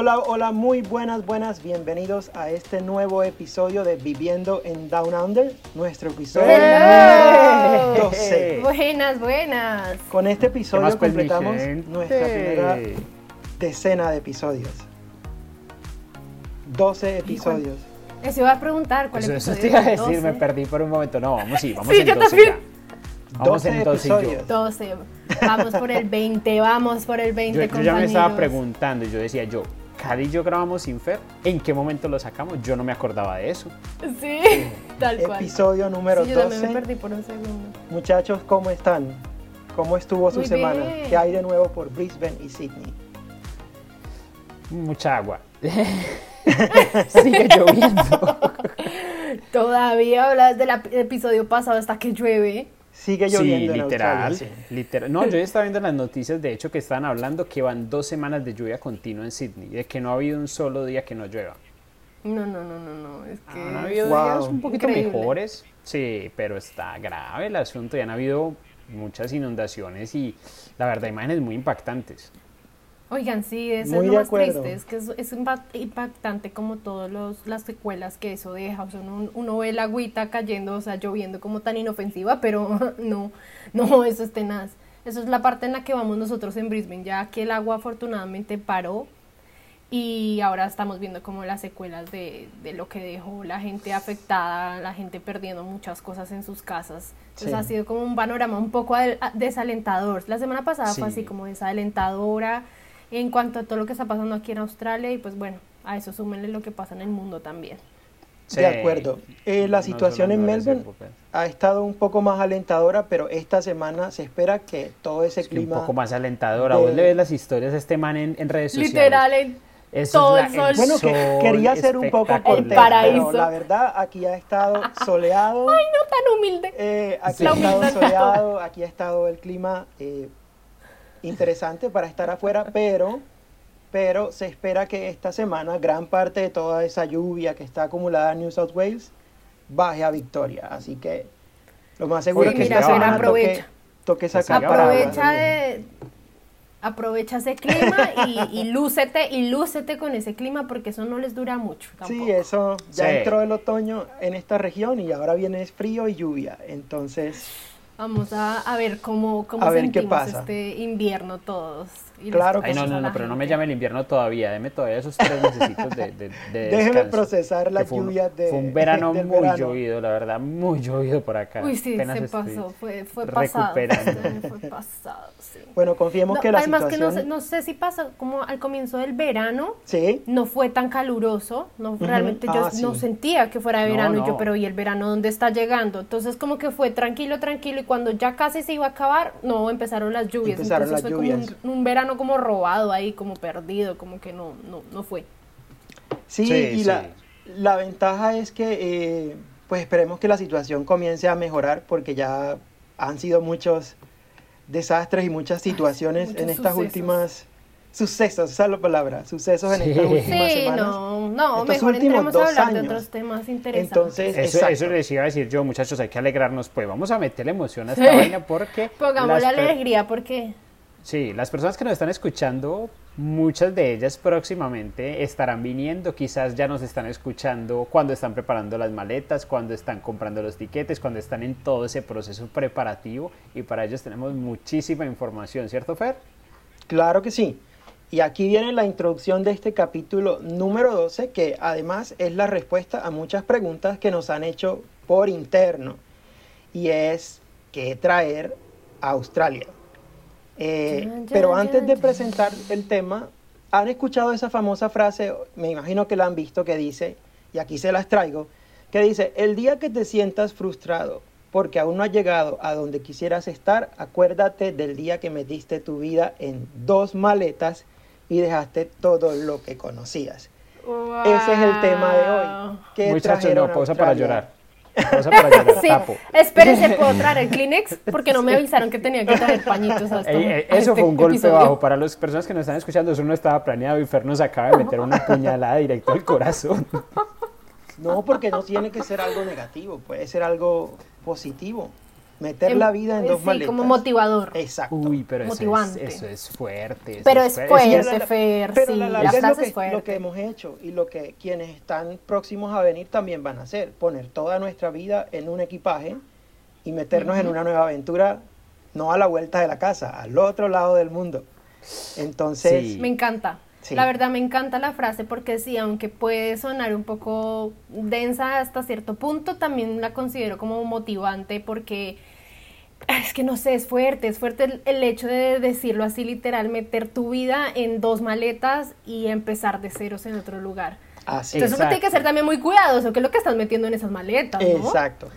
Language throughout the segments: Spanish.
Hola, hola, muy buenas, buenas, bienvenidos a este nuevo episodio de Viviendo en Down Under, nuestro episodio Hello. 12. Buenas, buenas. Con este ¿Qué episodio pues, completamos nuestra primera decena de episodios. 12 episodios. Eso iba a preguntar cuál Eso, eso episodio te iba a es el decir, me 12. perdí por un momento. No, vamos, sí, vamos Sí, en yo 12 también. ya. Vamos 12 en 12 y yo. episodios. 12. Vamos por el 20, vamos por el 20, Yo, yo ya me estaba preguntando y yo decía, yo, Cady y yo grabamos sin Fer, ¿en qué momento lo sacamos? Yo no me acordaba de eso. Sí, tal cual. Episodio número Sí, yo también me 12. perdí por un segundo. Muchachos, ¿cómo están? ¿Cómo estuvo su Muy semana? bien. ¿Qué hay de nuevo por Brisbane y Sydney? Mucha agua. Sigue lloviendo. Todavía hablas del episodio pasado hasta que llueve. Sigue Sí, lloviendo en literal, Australia, sí. literal. No, yo ya estaba viendo las noticias, de hecho, que estaban hablando que van dos semanas de lluvia continua en Sydney, de que no ha habido un solo día que no llueva. No, no, no, no, no. Es que. Han habido Wow. días un poquito Increíble. mejores, sí, pero está grave el asunto y han habido muchas inundaciones y la verdad imágenes muy impactantes. Oigan, sí, eso Muy es lo más acuerdo. triste, es que es, es impa- impactante como todas las secuelas que eso deja, o sea, uno, uno ve el agüita cayendo, o sea, lloviendo como tan inofensiva, pero no, no, eso es tenaz. Eso es la parte en la que vamos nosotros en Brisbane, ya que el agua afortunadamente paró y ahora estamos viendo como las secuelas de, de lo que dejó la gente afectada, la gente perdiendo muchas cosas en sus casas. Entonces Sí. ha sido como un panorama un poco desalentador. La semana pasada fue Sí. así como desalentadora en cuanto a todo lo que está pasando aquí en Australia y pues bueno, a eso súmenle lo que pasa en el mundo también. Sí. De acuerdo. Eh, la No situación en Melbourne ha estado un poco más alentadora, pero esta semana se espera que todo ese Es que un clima... poco más alentadora. de- Vos le ves las historias a este man en, en redes sociales. Literal, en Eso todo es el la- sol. Bueno, que quería ser un poco cortés, El paraíso. pero la verdad aquí ha estado soleado, no tan humilde. eh, aquí Sí. ha estado soleado, aquí ha estado el clima eh, interesante para estar afuera, pero, pero se espera que esta semana gran parte de toda esa lluvia que está acumulada en New South Wales baje a Victoria, así que lo más seguro Sí, es que mira, esta semana toque, aprovecha. toque Que sacar Aprovecha de aprovecha ese clima y, y lúcete y lúcete con ese clima porque eso no les dura mucho tampoco. Sí, eso ya Sí. entró el otoño en esta región y ahora viene frío y lluvia. Entonces, Vamos a, a ver cómo, cómo A ver qué sentimos pasa. este invierno todos. Y Claro que Ay, no, no, no, la pero no me llame el invierno todavía. Deme todavía esos tres mesecitos de, de, de Déjeme procesar las Que fue lluvias de- Fue un verano muy verano. llovido, la verdad, muy llovido por acá. Uy, sí, Apenas se pasó, fue, fue pasado. Fue pasado, sí. bueno, confiemos No, que la además situación... que no sé, no sé si pasa como al comienzo del verano, Sí, no fue tan caluroso, no realmente yo Ah, no sentía que fuera No, verano y yo, no. pero ¿y el verano dónde está llegando? Entonces como que fue tranquilo, tranquilo y cuando ya casi se iba a acabar, no, empezaron las lluvias, Empezaron entonces las fue lluvias. como un, un verano como robado ahí, como perdido, como que no, no, no fue. sí, Sí, y sí. La, la ventaja es que, eh, pues esperemos que la situación comience a mejorar porque ya han sido muchos desastres y muchas situaciones muchos en estas sucesos. últimas... Sucesos, esa es la palabra, sucesos en Sí. estas últimas Sí, semanas. no, no, Estos mejor entremos a hablar de años. otros temas interesantes. Entonces, Eso, exacto. eso les iba a decir yo, muchachos, hay que alegrarnos, pues vamos a meterle emoción a esta Sí. vaina porque... Pongamos la alegría porque Sí, las personas que nos están escuchando, muchas de ellas próximamente estarán viniendo, quizás ya nos están escuchando cuando están preparando las maletas, cuando están comprando los tiquetes, cuando están en todo ese proceso preparativo y para ellos tenemos muchísima información, ¿cierto Fer? Claro que sí. Y aquí viene la introducción de este capítulo número 12, que además es la respuesta a muchas preguntas que nos han hecho por interno. Y es, ¿qué traer a Australia? Eh, pero antes de presentar el tema, ¿han escuchado esa famosa frase? Me imagino que la han visto, que dice, y aquí se las traigo, que dice, el día que te sientas frustrado porque aún no has llegado a donde quisieras estar, acuérdate del día que metiste tu vida en dos maletas y dejaste todo lo que conocías. Ese es el tema de hoy. ¿Qué Muchachos, trajeron no, pausa para llorar. Pausa para llorar, Sí, tapo. espérense, ¿puedo traer el Kleenex? Porque no me avisaron que tenía que traer pañitos hasta Ey, ey, a eso este fue un golpe episodio. bajo. Para las personas que nos están escuchando, eso no estaba planeado y Fer nos acaba de meter una puñalada directo al corazón. No, porque no tiene que ser algo negativo, puede ser algo positivo. Meter Em- la vida en eh, dos sí, maletas. como motivador. Exacto. Uy, pero eso es, Motivante. eso es fuerte. eso Pero es fuerte. fuerte, Es la- Fer, pero sí, la, la es frase lo que, es fuerte. lo que hemos hecho y lo que quienes están próximos a venir también van a hacer, poner toda nuestra vida en un equipaje y meternos en una nueva aventura, no a la vuelta de la casa, al otro lado del mundo. Entonces, Sí. Me encanta. Sí. La verdad me encanta la frase porque sí, aunque puede sonar un poco densa hasta cierto punto, también la considero como motivante porque es que no sé, es fuerte, es fuerte el, el hecho de decirlo así literal, meter tu vida en dos maletas y empezar de ceros en otro lugar. así Entonces uno tiene que exacto. ser también muy cuidadoso, que es lo que estás metiendo en esas maletas, ¿no? Exacto.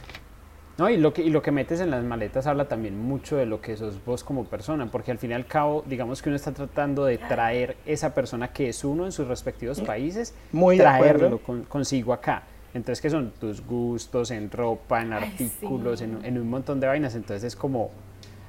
No, y lo, que, y lo que metes en las maletas habla también mucho de lo que sos vos como persona, porque al fin y al cabo, digamos que uno está tratando de traer esa persona que es uno en sus respectivos países, Muy traerlo con- consigo acá. Entonces, que son tus gustos en ropa, en Ay, artículos, sí. en, en un montón de vainas. Entonces es como...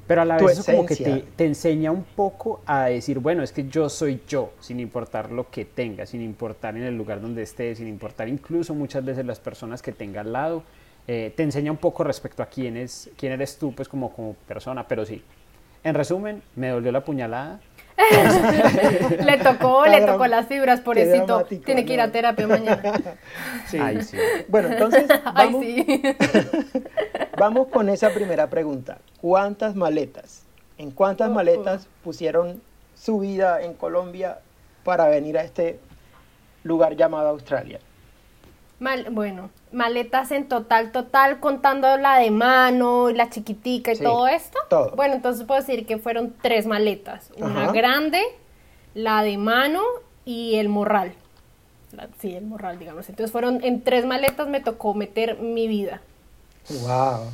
Pero a la Tu vez eso como que te, te enseña un poco a decir, bueno, es que yo soy yo, sin importar lo que tenga, sin importar en el lugar donde esté, sin importar incluso muchas veces las personas que tenga al lado. eh, te enseña un poco respecto a quién, es, quién eres tú, pues como, como persona, pero sí. En resumen, me dolió la puñalada. le tocó, le tocó las fibras, pobrecito. Tiene que ir a terapia mañana. Sí. Ay, sí. Bueno, entonces Ay, vamos, sí. vamos con esa primera pregunta. ¿Cuántas maletas? ¿En cuántas Oh, maletas pusieron su vida en Colombia para venir a este lugar llamado Australia? Mal- bueno, maletas en total, total, contando la de mano y la chiquitica y Sí, todo esto. todo. Bueno, entonces puedo decir que fueron tres maletas. Una Ajá. grande, la de mano y el morral. La- sí, el morral, digamos. Entonces fueron, en tres maletas me tocó meter mi vida. Wow.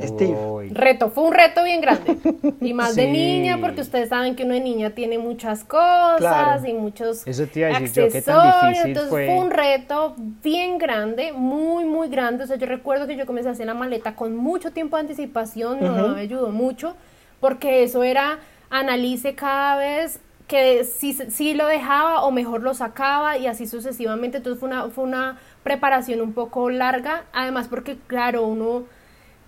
Steve. Uy. Reto, fue un reto bien grande. Y más de Sí. niña, porque ustedes saben que uno de niña tiene muchas cosas Claro. y muchos Eso te iba a decir yo, ¿qué tan accesorios. difícil Entonces fue? fue un reto bien grande, muy, muy grande. O sea, yo recuerdo que yo comencé a hacer la maleta con mucho tiempo de anticipación, mi mamá Ujú. me ayudó mucho, porque eso era, analice cada vez que si, si lo dejaba o mejor lo sacaba y así sucesivamente. Entonces fue una, fue una preparación un poco larga, además porque, claro, uno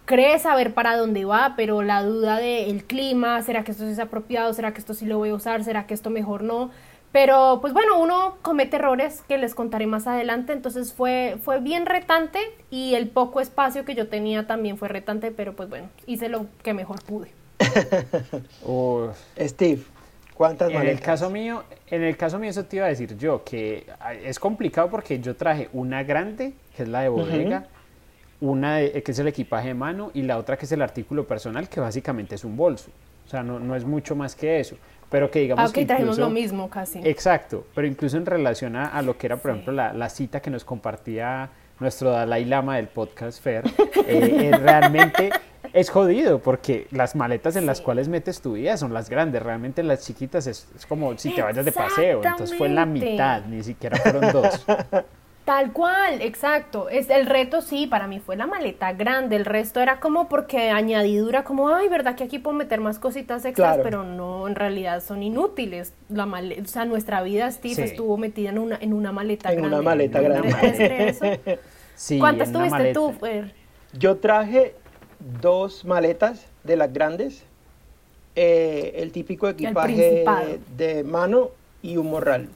cree saber para dónde va, pero la duda del clima, ¿será que esto sí es apropiado? ¿Será que esto sí lo voy a usar? ¿Será que esto mejor no? Pero pues bueno, uno comete errores que les contaré más adelante, entonces fue, fue bien retante y el poco espacio que yo tenía también fue retante, pero pues bueno, hice lo que mejor pude. Uf. Steve, ¿cuántas En maletas? el caso mío, en el caso mío eso te iba a decir yo, que ah, es complicado porque yo traje una grande, que es la de bodega, una de- que es el equipaje de mano, y la otra que es el artículo personal, que básicamente es un bolso. O sea, no, no es mucho más que eso. Pero que digamos Ah, ok, que trajimos incluso- lo mismo casi. Exacto, pero incluso en relación a, a lo que era, por Sí. ejemplo, la, la cita que nos compartía nuestro Dalai Lama del podcast Fer, eh, eh, realmente es jodido porque las maletas en las Sí. cuales metes tu vida son las grandes, realmente las chiquitas es, es como si te vayas de paseo, entonces fue la mitad, ni siquiera fueron dos. Tal cual, exacto. Es el reto sí, para mí fue la maleta grande, el resto era como porque añadidura, como, ay, verdad que aquí puedo meter más cositas extras, Claro. pero no, en realidad son inútiles. La male- o sea, nuestra vida, Steve, Sí. estuvo metida en una, en una maleta En una grande. maleta ¿No grande. creer eso? Sí, ¿Cuántas en una tuviste tú, maleta. Fer? Yo traje dos maletas de las grandes, eh, el típico equipaje de mano y un morral.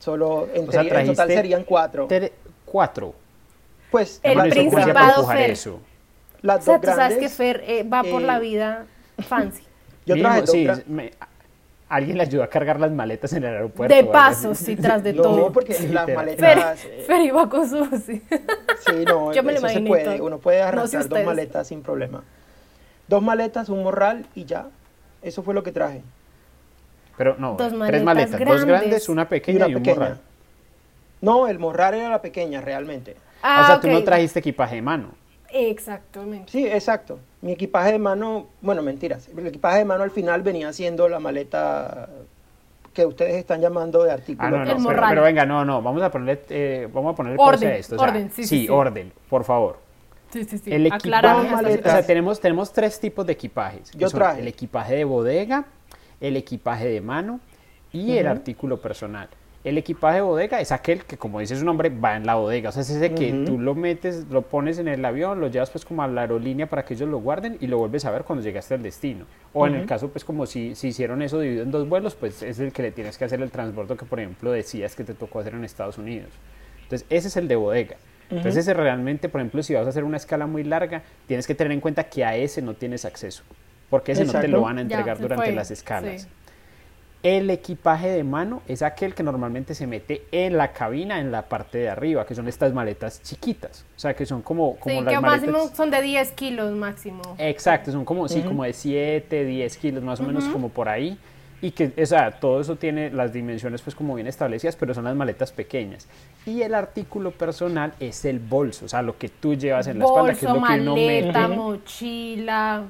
Solo en, O sea, teoría- en total serían cuatro. Cuatro. Pues El Por las, eso, ¿cómo hacía para Principado, empujar Fer. eso? las O sea, tú sabes que. Fer eh, va por eh, la vida fancy. Yo traje dos sí, me- alguien le ayudó a cargar las maletas en el aeropuerto. De paso, sí, tras de No, todo. porque Sí, las maletas. Fer, eh, Fer iba con su... sí. Sí, no, Yo me lo eso se puede. todo. Uno puede No sé arrastrar dos maletas sin problema. Dos maletas, un morral y ya. Eso fue lo que traje. Pero no, Dos tres maletas dos grandes. una Y pequeña una y, un pequeña. morral. No, el morral era la pequeña realmente. Ah, o sea, tú no trajiste equipaje de mano. Exactamente. Sí, exacto. Mi equipaje de mano, bueno, mentiras. El equipaje de mano al final venía siendo la maleta que ustedes están llamando de artículo. Ah, no, no, El pero, venga, no, no, vamos a ponerle, eh, vamos a ponerle Orden, a esto. o sea, orden, sí, sí, sí. orden, por favor. Sí, sí, sí. El Aclaramos equipaje, o sea, tenemos, tenemos tres tipos de equipajes. Yo traje. El equipaje de bodega, el equipaje de mano y el artículo personal. El equipaje de bodega es aquel que, como dice su nombre, va en la bodega. O sea, es ese que tú lo metes, lo pones en el avión, lo llevas pues como a la aerolínea para que ellos lo guarden y lo vuelves a ver cuando llegaste al destino. O en el caso, pues como si, si hicieron eso dividido en dos vuelos, pues es el que le tienes que hacer el transbordo que, por ejemplo, decías que te tocó hacer en Estados Unidos. Entonces, ese es el de bodega. Entonces, ese realmente, por ejemplo, si vas a hacer una escala muy larga, tienes que tener en cuenta que a ese no tienes acceso, porque ese no te lo van a entregar durante las escalas. El equipaje de mano es aquel que normalmente se mete en la cabina, en la parte de arriba, que son estas maletas chiquitas. O sea, que son como, como sí, que máximo son de 10 kilos máximo. Exacto, son como, sí, como de 7, 10 kilos, más o menos como por ahí. Y que, o sea, todo eso tiene las dimensiones pues como bien establecidas, pero son las maletas pequeñas. Y el artículo personal es el bolso, o sea, lo que tú llevas en la espalda, que es lo que uno mete. mochila,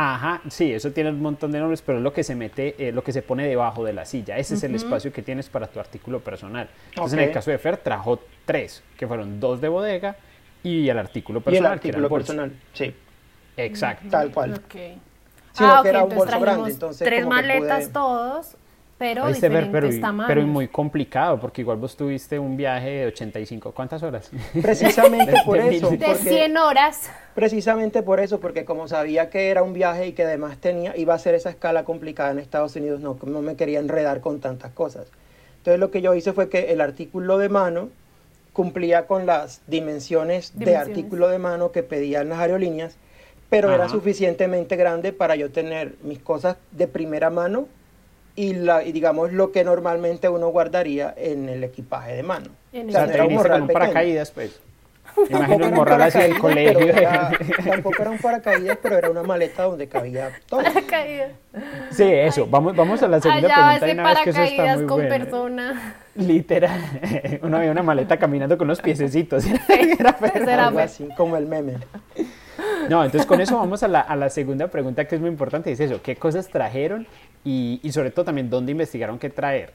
Ajá, sí, eso tiene un montón de nombres, pero es lo que se mete, eh, lo que se pone debajo de la silla. Ese es el espacio que tienes para tu artículo personal. Entonces, en el caso de Fer, trajo tres, que fueron dos de bodega y el artículo personal. Y el artículo personal, sí. Exacto. Tal cual. Okay. ah, que era un bolso grande, entonces tres maletas todos pero diferentes pero, pero muy complicado, porque igual vos tuviste un viaje de 85, ¿cuántas horas? Precisamente por eso. De 100 horas. Precisamente por eso, porque como sabía que era un viaje y que además tenía, iba a ser esa escala complicada en Estados Unidos, no, no me quería enredar con tantas cosas. Entonces lo que yo hice fue que el artículo de mano cumplía con las dimensiones, de artículo de mano que pedían las aerolíneas, pero era suficientemente grande para yo tener mis cosas de primera mano y, la, y digamos lo que normalmente uno guardaría en el equipaje de mano. En o sea, era un morral con paracaídas, pues. Imagino el morral hacia el colegio. Era, tampoco era un paracaídas, pero era una maleta donde cabía todo. Paracaídas. Sí, eso. Vamos, vamos a la segunda Allá pregunta. Una vez que eso está muy con persona. Literal. Uno había una maleta caminando con los piececitos. Sí, era, era algo así, como el meme. No, entonces con eso vamos a la, a la segunda pregunta que es muy importante. Es eso, ¿qué cosas trajeron y, y sobre todo también dónde investigaron qué traer?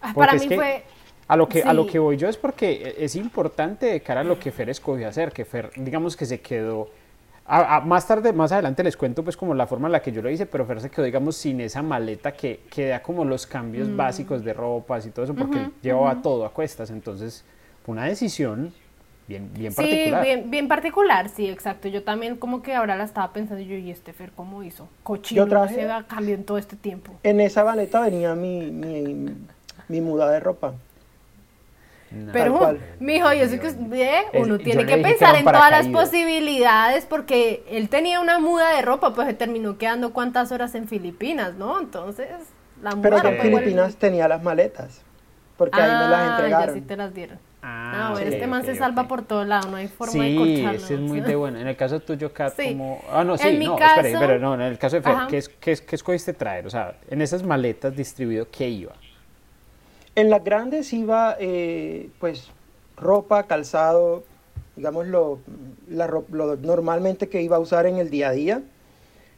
Ah, para mí fue... A lo, que, a lo que voy yo es porque es importante de cara a lo que Fer escogió hacer, que Fer, digamos que se quedó... más tarde, más adelante les cuento pues como la forma en la que yo lo hice, pero Fer se quedó, digamos, sin esa maleta que, que da como los cambios mm. básicos de ropas y todo eso, porque llevaba todo a cuestas, entonces fue una decisión bien, bien particular. Sí, bien, bien particular, sí, exacto. Yo también como que ahora la estaba pensando yo, ¿y este Fer cómo hizo? Cochino, yo traje, se cambio en todo este tiempo. En esa maleta venía mi, mi, mi muda de ropa. Pero, mijo, yo sé que uno tiene que pensar en todas las posibilidades porque él tenía una muda de ropa, pues se terminó quedando cuántas horas en Filipinas, ¿no? Entonces, la muda Pero en Filipinas tenía las maletas, porque ahí me las ah, entregaron. Ya sí te las dieron. Ah, a ver, este man se salva por todo lado, no hay forma de corcharlo. Sí, es muy de bueno. En el caso tuyo, Kat, como... Ah, no, sí, no, espere, pero no, en el caso de Fer, ¿qué, qué, ¿qué, escogiste traer? O sea, en esas maletas distribuido, ¿qué iba? En las grandes iba, eh, pues, ropa, calzado, digamos, lo, la, lo normalmente que iba a usar en el día a día,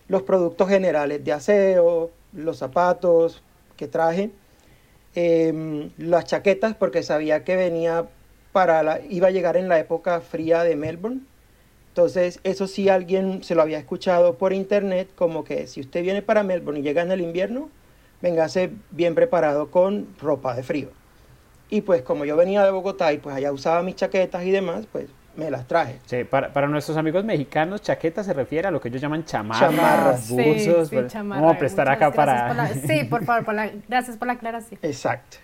los productos generales de aseo, los zapatos que traje, Em, las chaquetas porque sabía que venía para la, iba a llegar en la época fría de Melbourne. Entonces, eso sí alguien se lo había escuchado por internet, como que si usted viene para Melbourne y llega en el invierno, véngase bien preparado con ropa de frío. Y pues como yo venía de Bogotá y pues allá usaba mis chaquetas y demás, pues me las traje. Sí, para, para nuestros amigos mexicanos, chaqueta se refiere a lo que ellos llaman chamarras, chamarras. buzos. Sí, pues, Vamos a prestar acá para... sí, por favor, gracias por la aclaración. Exacto.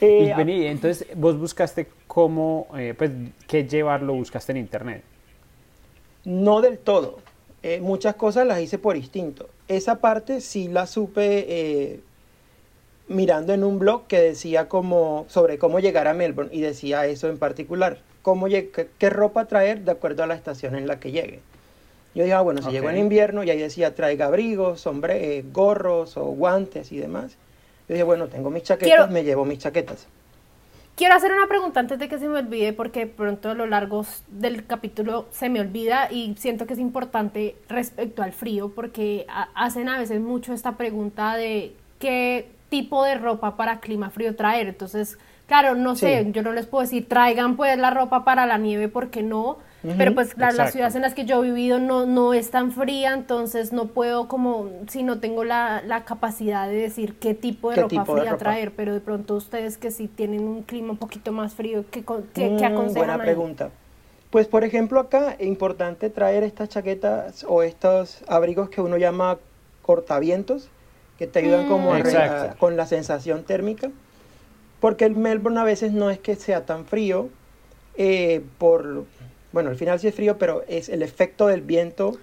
y eh, vení, entonces vos buscaste cómo, eh, pues, qué llevarlo, buscaste en internet. No del todo. Eh, muchas cosas las hice por instinto. Esa parte sí la supe mirando en un blog que decía como sobre cómo llegar a Melbourne y decía eso en particular cómo qué, ropa traer de acuerdo a la estación en la que llegue. Yo dije, ah, bueno, si llego en invierno, y ahí decía, traiga abrigos, sombre, eh, gorros o guantes y demás. Yo dije, bueno, tengo mis chaquetas, me llevo mis chaquetas. Quiero hacer una pregunta antes de que se me olvide, porque pronto a lo largo del capítulo se me olvida y siento que es importante respecto al frío, porque hacen a veces mucho esta pregunta de qué tipo de ropa para clima frío traer. Entonces, Claro, no sé, yo no les puedo decir traigan pues la ropa para la nieve porque no, Pero pues la, las ciudades en las que yo he vivido no, no es tan fría, entonces no puedo como, si no tengo la, la capacidad de decir qué tipo de ¿Qué ropa tipo de fría ropa? traer, pero de pronto ustedes que sí tienen un clima un poquito más frío, ¿qué, co- qué, Mm, qué aconsejan buena ahí? pregunta. Pues por ejemplo acá es importante traer estas chaquetas o estos abrigos que uno llama cortavientos, que te ayudan Mm. como a a- con la sensación térmica, porque el Melbourne a veces no es que sea tan frío, eh, por, bueno, al final sí es frío, pero es el efecto del viento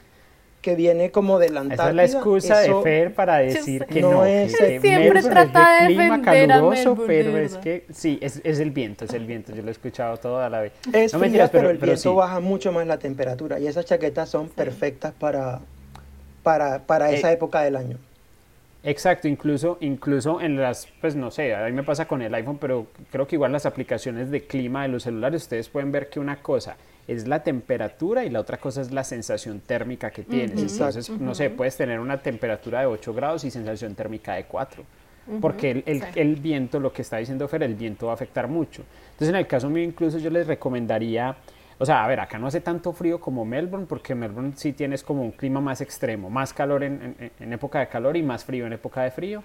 que viene como de la Esa Antártida. es la excusa eso- de Fer para decir que No no, es- que, siempre Melbourne trata es de clima caluroso, Melbourne, pero es que sí, es, es el viento, es el viento, yo lo he escuchado toda la vez. Es no fría, mentiras, pero, pero, el pero viento sí. baja mucho más la temperatura y esas chaquetas son perfectas para, para, para esa Eh, época del año. Exacto, incluso, incluso en las, pues no sé, a mí me pasa con el iPhone, pero creo que igual las aplicaciones de clima de los celulares, ustedes pueden ver que una cosa es la temperatura y la otra cosa es la sensación térmica que tienes. Entonces, no sé, puedes tener una temperatura de 8 grados y sensación térmica de 4. Porque el, el- sí. el viento, lo que está diciendo Fer, el viento va a afectar mucho. Entonces, en el caso mío, incluso yo les recomendaría, o sea, a ver, acá no hace tanto frío como Melbourne, porque Melbourne sí tienes como un clima más extremo, más calor en, en- en época de calor y más frío en época de frío.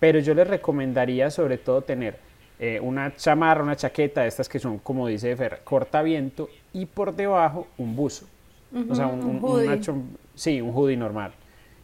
Pero yo les recomendaría sobre todo tener eh, una chamarra, una chaqueta, estas que son, como dice Fer, corta viento y por debajo un buzo. o sea, un, un un- sí, un hoodie normal.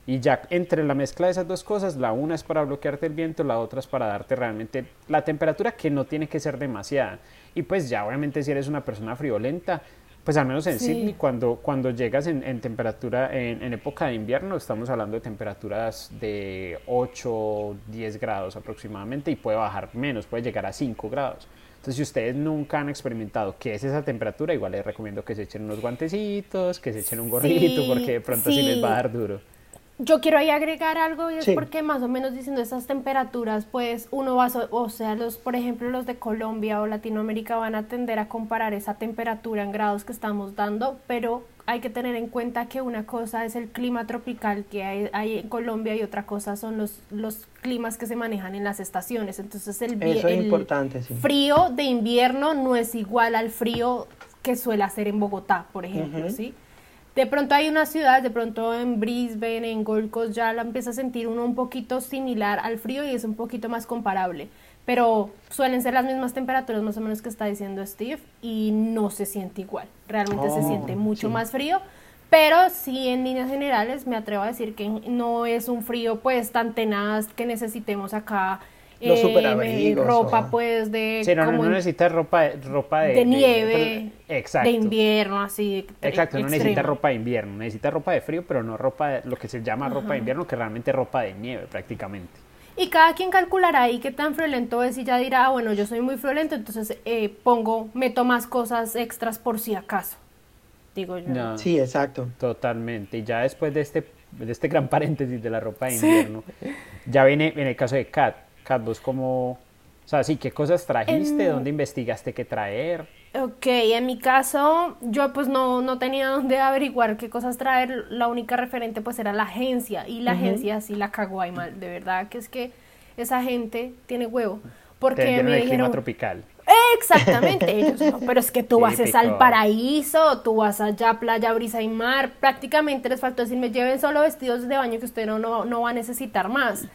Y ya entre la mezcla de esas dos cosas, la una es para bloquearte el viento, la otra es para darte realmente la temperatura que no tiene que ser demasiada. Y pues ya obviamente si eres una persona friolenta, pues al menos en Sí. Sydney cuando, cuando llegas en, en temperatura, en, en época de invierno, estamos hablando de temperaturas de 8, 10 grados aproximadamente y puede bajar menos, puede llegar a 5 grados. Entonces, si ustedes nunca han experimentado qué es esa temperatura, igual les recomiendo que se echen unos guantecitos, que se echen un gorrito, Sí, porque de pronto sí les va a sí. dar duro. Yo quiero ahí agregar algo y es Sí. porque más o menos diciendo esas temperaturas, pues uno va, a so- o sea, los, por ejemplo, los de Colombia o Latinoamérica van a tender a comparar esa temperatura en grados que estamos dando, pero hay que tener en cuenta que una cosa es el clima tropical que hay, hay en Colombia y otra cosa son los, los climas que se manejan en las estaciones. Entonces el, vi- Eso es el importante, sí. frío de invierno no es igual al frío que suele hacer en Bogotá, por ejemplo. ¿sí? De pronto hay una ciudad, de pronto en Brisbane, en Gold Coast, ya la empieza a sentir uno un poquito similar al frío y es un poquito más comparable. Pero suelen ser las mismas temperaturas más o menos que está diciendo Steve y no se siente igual. Realmente se Oh, siente mucho sí. más frío. Pero sí, en líneas generales, me atrevo a decir que no es un frío pues tan tenaz que necesitemos acá. Los eh, ropa o- pues de, Sí, no, no, como no necesitas ropa, de- ropa de, de nieve, exacto. de invierno, así. de- Exacto, no necesitas ropa de invierno, necesitas ropa de frío, pero no ropa de, lo que se llama ropa de invierno, que realmente es ropa de nieve prácticamente. Y cada quien calculará ahí qué tan friolento es y ya dirá, ah, bueno, yo soy muy friolento, entonces eh, pongo, meto más cosas extras por si acaso. Digo yo. No, Sí, exacto. Totalmente. Y ya después de este, de este gran paréntesis de la ropa de invierno, ya viene en el caso de Kat. Vos como, o sea, sí, ¿qué cosas trajiste? En- ¿Dónde investigaste qué traer? Ok, en mi caso, yo pues no, no tenía dónde averiguar qué cosas traer, la única referente pues era la agencia, y la Ujú. agencia sí la cagó ahí mal, de verdad que es que esa gente tiene huevo, porque me el clima tropical. Exactamente, ellos no, pero es que tú vas es al paraíso, tú vas allá a playa, brisa y mar, prácticamente les faltó decirme lleven solo vestidos de baño que usted no, no, no va a necesitar más.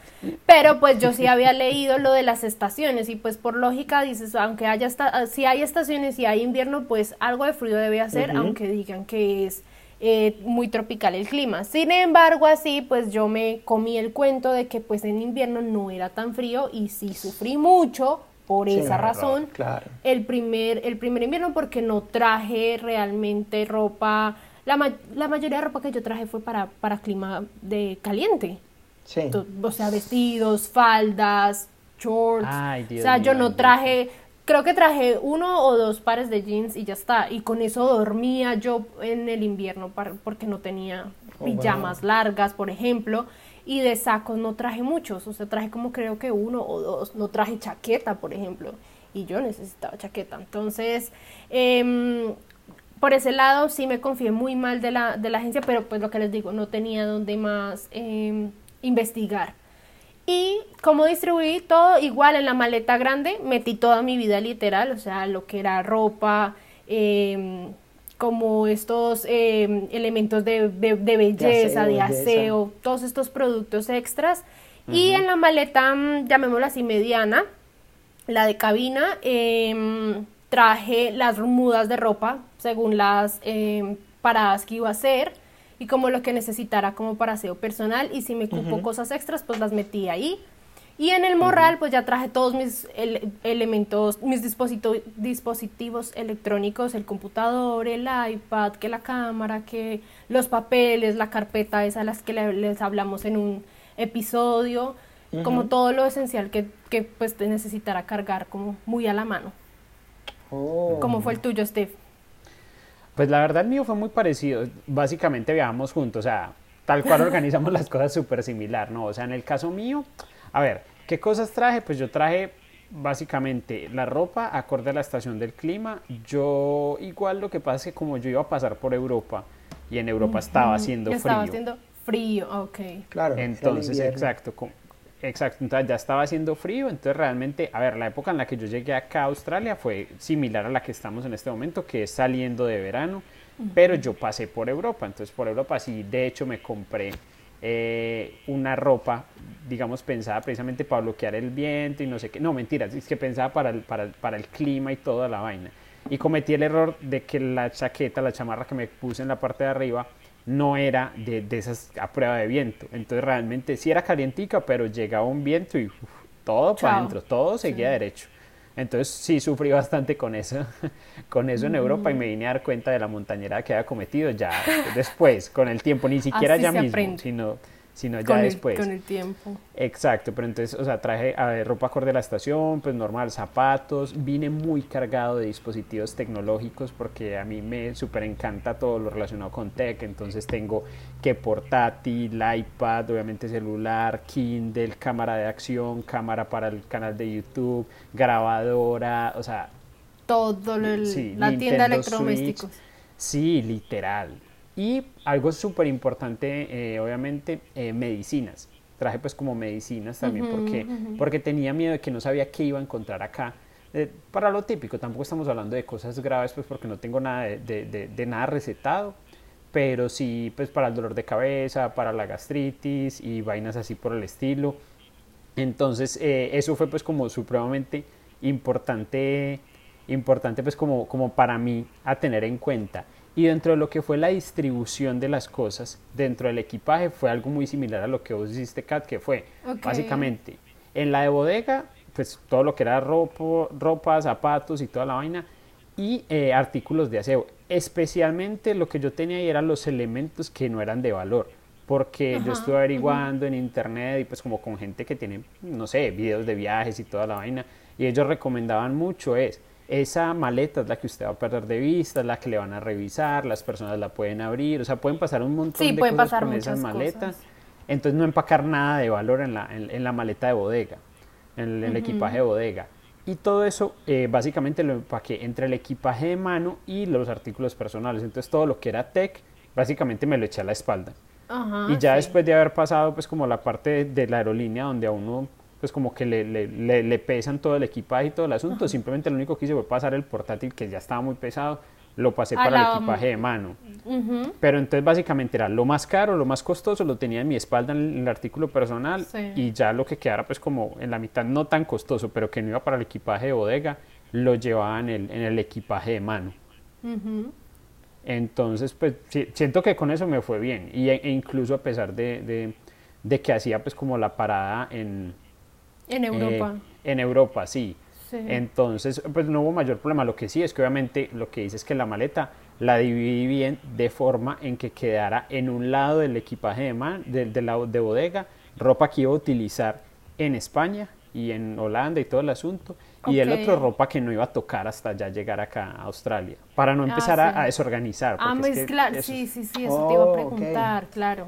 Pero pues yo sí había leído lo de las estaciones y pues por lógica dices, aunque haya esta, si hay estaciones y hay invierno, pues algo de frío debe hacer, aunque digan que es eh, muy tropical el clima. Sin embargo, así pues yo me comí el cuento de que pues en invierno no era tan frío y sí sufrí mucho por Sí, esa no, razón Claro. el primer, el primer invierno porque no traje realmente ropa. La, ma- la mayoría de ropa que yo traje fue para, para clima de caliente. Sí. O sea, vestidos, faldas, shorts. Ay, Dios o sea, yo no traje, creo que traje uno o dos pares de jeans y ya está. Y con eso dormía yo en el invierno para- porque no tenía Oh, pijamas wow. largas, por ejemplo. Y de sacos no traje muchos, o sea, traje como creo que uno o dos. No traje chaqueta, por ejemplo. Y yo necesitaba chaqueta. Entonces, em, por ese lado sí me confié muy mal de la, de la agencia, pero pues lo que les digo, no tenía donde más em, investigar. Y como distribuí todo igual en la maleta grande, metí toda mi vida literal, o sea, lo que era ropa, em, como estos em, elementos de, de, belleza, de aseo, todos estos productos extras. Y en la maleta, mm, llamémosla así, mediana, la de cabina, em, traje las mudas de ropa según las em, paradas que iba a hacer y como lo que necesitara como para aseo personal. Y si me cupo cosas extras pues las metí ahí y en el morral pues ya traje todos mis elementos, mis dispositivos electrónicos, el computador, el iPad, que la cámara, que los papeles, la carpeta esa las que les hablamos en un episodio, como todo lo esencial que, que pues te necesitará cargar como muy a la mano. Oh. ¿Cómo fue el tuyo, Steve? Pues la verdad el mío fue muy parecido. Básicamente viajamos juntos, o sea, tal cual organizamos las cosas súper similar, ¿no? O sea, en el caso mío, a ver, ¿qué cosas traje? Pues yo traje básicamente la ropa acorde a la estación del clima. Yo igual lo que pasa es que como yo iba a pasar por Europa y en Europa estaba haciendo frío. Estaba haciendo frío, ok. Claro. Entonces, exacto. Exacto, entonces ya estaba haciendo frío, entonces realmente, a ver, la época en la que yo llegué acá a Australia fue similar a la que estamos en este momento, que es saliendo de verano, pero yo pasé por Europa, entonces por Europa sí, de hecho me compré eh, una ropa, digamos, pensada precisamente para bloquear el viento y no sé qué, no, mentira, es que pensaba para el, para, para el clima y toda la vaina. Y cometí el error de que la chaqueta, la chamarra que me puse en la parte de arriba, no era de, de, esas a prueba de viento. Entonces realmente sí era calientica, pero llegaba un viento y todo para adentro, todo seguía derecho. Entonces sí sufrí bastante con eso, con eso en Europa y me vine a dar cuenta de la montañera que había cometido ya después, con el tiempo, ni siquiera ya mismo, sino sino ya después. Con el tiempo. Exacto, pero entonces, o sea, traje a ropa acorde a la estación, pues normal, zapatos, vine muy cargado de dispositivos tecnológicos porque a mí me súper encanta todo lo relacionado con tech, entonces tengo que portátil, iPad, obviamente celular, Kindle, cámara de acción, cámara para el canal de YouTube, grabadora, o sea... Todo, la tienda de electrodomésticos. sí, literal. Y algo súper importante, eh, obviamente, eh, medicinas. Traje pues como medicinas también porque, porque tenía miedo de que no sabía qué iba a encontrar acá. Eh, para lo típico, tampoco estamos hablando de cosas graves pues porque no tengo nada de, de, nada recetado, pero sí pues para el dolor de cabeza, para la gastritis y vainas así por el estilo. Entonces eso fue pues como supremamente importante, importante pues como, como para mí a tener en cuenta. Y dentro de lo que fue la distribución de las cosas, dentro del equipaje fue algo muy similar a lo que vos hiciste, Kat, que fue básicamente en la de bodega, pues todo lo que era ropa, ropa zapatos y toda la vaina, y eh, artículos de aseo. Especialmente lo que yo tenía ahí eran los elementos que no eran de valor, porque yo estuve averiguando en internet y pues como con gente que tiene, no sé, videos de viajes y toda la vaina, y ellos recomendaban mucho es esa maleta es la que usted va a perder de vista, es la que le van a revisar, las personas la pueden abrir, o sea, pueden pasar un montón de cosas con esas maletas. Entonces no empacar nada de valor en la, en, la maleta de bodega, en el, equipaje de bodega. Y todo eso eh, básicamente lo empaqué entre el equipaje de mano y los artículos personales. Entonces todo lo que era tech, básicamente me lo eché a la espalda. y ya después de haber pasado pues como la parte de la aerolínea donde a uno pues como que le, le, le, pesan todo el equipaje y todo el asunto. Simplemente lo único que hice fue pasar el portátil que ya estaba muy pesado, lo pasé para el equipaje de mano. Pero entonces básicamente era lo más caro, lo más costoso, lo tenía en mi espalda en el artículo personal y ya lo que quedara pues como en la mitad no tan costoso, pero que no iba para el equipaje de bodega, lo llevaba en el, en el equipaje de mano. Entonces pues siento que con eso me fue bien y, e, incluso a pesar de, de, de que hacía pues como la parada en en Europa. Eh, en Europa, sí. Entonces, pues no hubo mayor problema. Lo que sí es que obviamente lo que dice es que la maleta la dividí bien de forma en que quedara en un lado del equipaje de, man, del lado de bodega, ropa que iba a utilizar en España y en Holanda y todo el asunto, y el otro ropa que no iba a tocar hasta ya llegar acá a Australia, para no ah, empezar a, desorganizar. Ah, claro, sí, sí, sí, eso te iba a oh, preguntar, claro.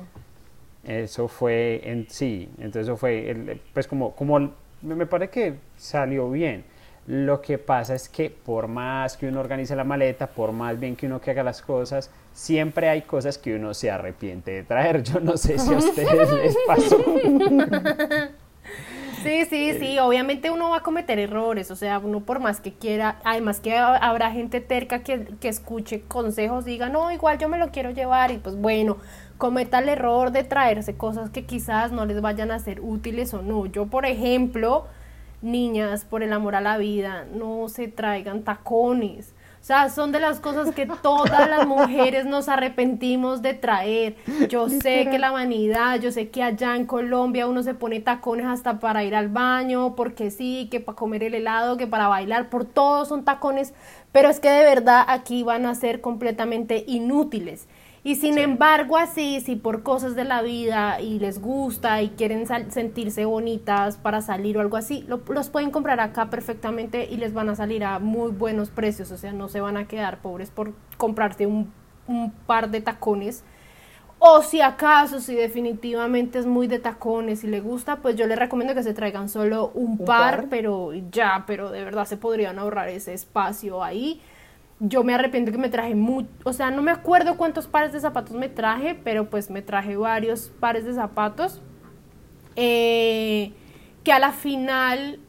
Eso fue en sí, entonces eso fue, el, pues como, como me parece que salió bien. Lo que pasa es que por más que uno organice la maleta, por más bien que uno que haga las cosas, siempre hay cosas que uno se arrepiente de traer. Yo no sé si a ustedes les pasó. Sí, sí, sí, obviamente uno va a cometer errores, o sea, uno por más que quiera, además que habrá gente terca que, que escuche consejos, diga, no, igual yo me lo quiero llevar y pues bueno, cometa el error de traerse cosas que quizás no les vayan a ser útiles o no. Yo, por ejemplo, niñas, por el amor a la vida, no se traigan tacones. O sea, son de las cosas que todas las mujeres nos arrepentimos de traer. Yo sé que la vanidad, yo sé que allá en Colombia uno se pone tacones hasta para ir al baño, porque sí, que para comer el helado, que para bailar, por todos son tacones, pero es que de verdad aquí van a ser completamente inútiles. Y sin embargo, así, si por cosas de la vida y les gusta y quieren sentirse bonitas para salir o algo así, los pueden comprar acá perfectamente y les van a salir a muy buenos precios. O sea, no se van a quedar pobres por comprarte un, un par de tacones. O si acaso, si definitivamente es muy de tacones y le gusta, pues yo les recomiendo que se traigan solo un, par, pero ya, pero de verdad se podrían ahorrar ese espacio ahí yo me arrepiento que me traje mucho, o sea, no me acuerdo cuántos pares de zapatos me traje, pero pues me traje varios pares de zapatos. Eh, que a la final,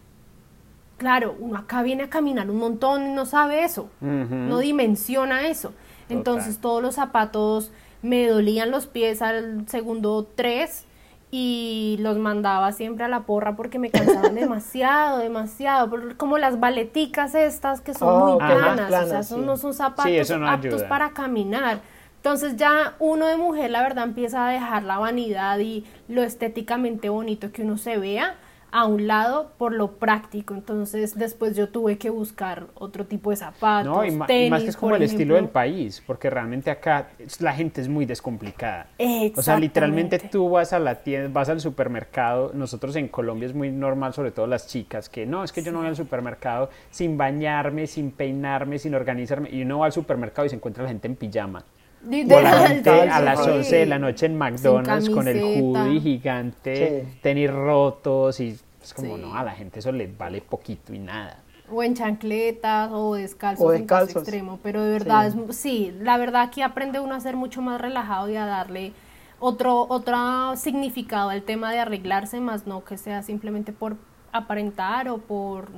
claro, uno acá viene a caminar un montón y no sabe eso, no dimensiona eso. Entonces todos los zapatos me dolían los pies al segundo tres y los mandaba siempre a la porra porque me cansaban demasiado, demasiado, como las baleticas estas que son muy ah, planas, o sea, no son zapatos aptos para caminar. Entonces ya uno de mujer, la verdad, empieza a dejar la vanidad y lo estéticamente bonito que uno se vea a un lado por lo práctico. Entonces, después yo tuve que buscar otro tipo de zapatos. No, y, más que es como el estilo del país, porque realmente acá la gente es muy descomplicada. O sea, literalmente tú vas a la tienda, vas al supermercado. Nosotros en Colombia es muy normal, sobre todo las chicas, que no, es que yo no voy al supermercado sin bañarme, sin peinarme, sin organizarme. Y uno va al supermercado y se encuentra la gente en pijama. O la gente a las 11 de la noche en McDonald's con el hoodie gigante, tenis rotos y es como, no, a la gente eso le vale poquito y nada. O en chancletas o descalzos, o en caso extremo, pero de verdad, sí. sí, la verdad aquí aprende uno a ser mucho más relajado y a darle otro, otro significado al tema de arreglarse, más no que sea simplemente por aparentar o por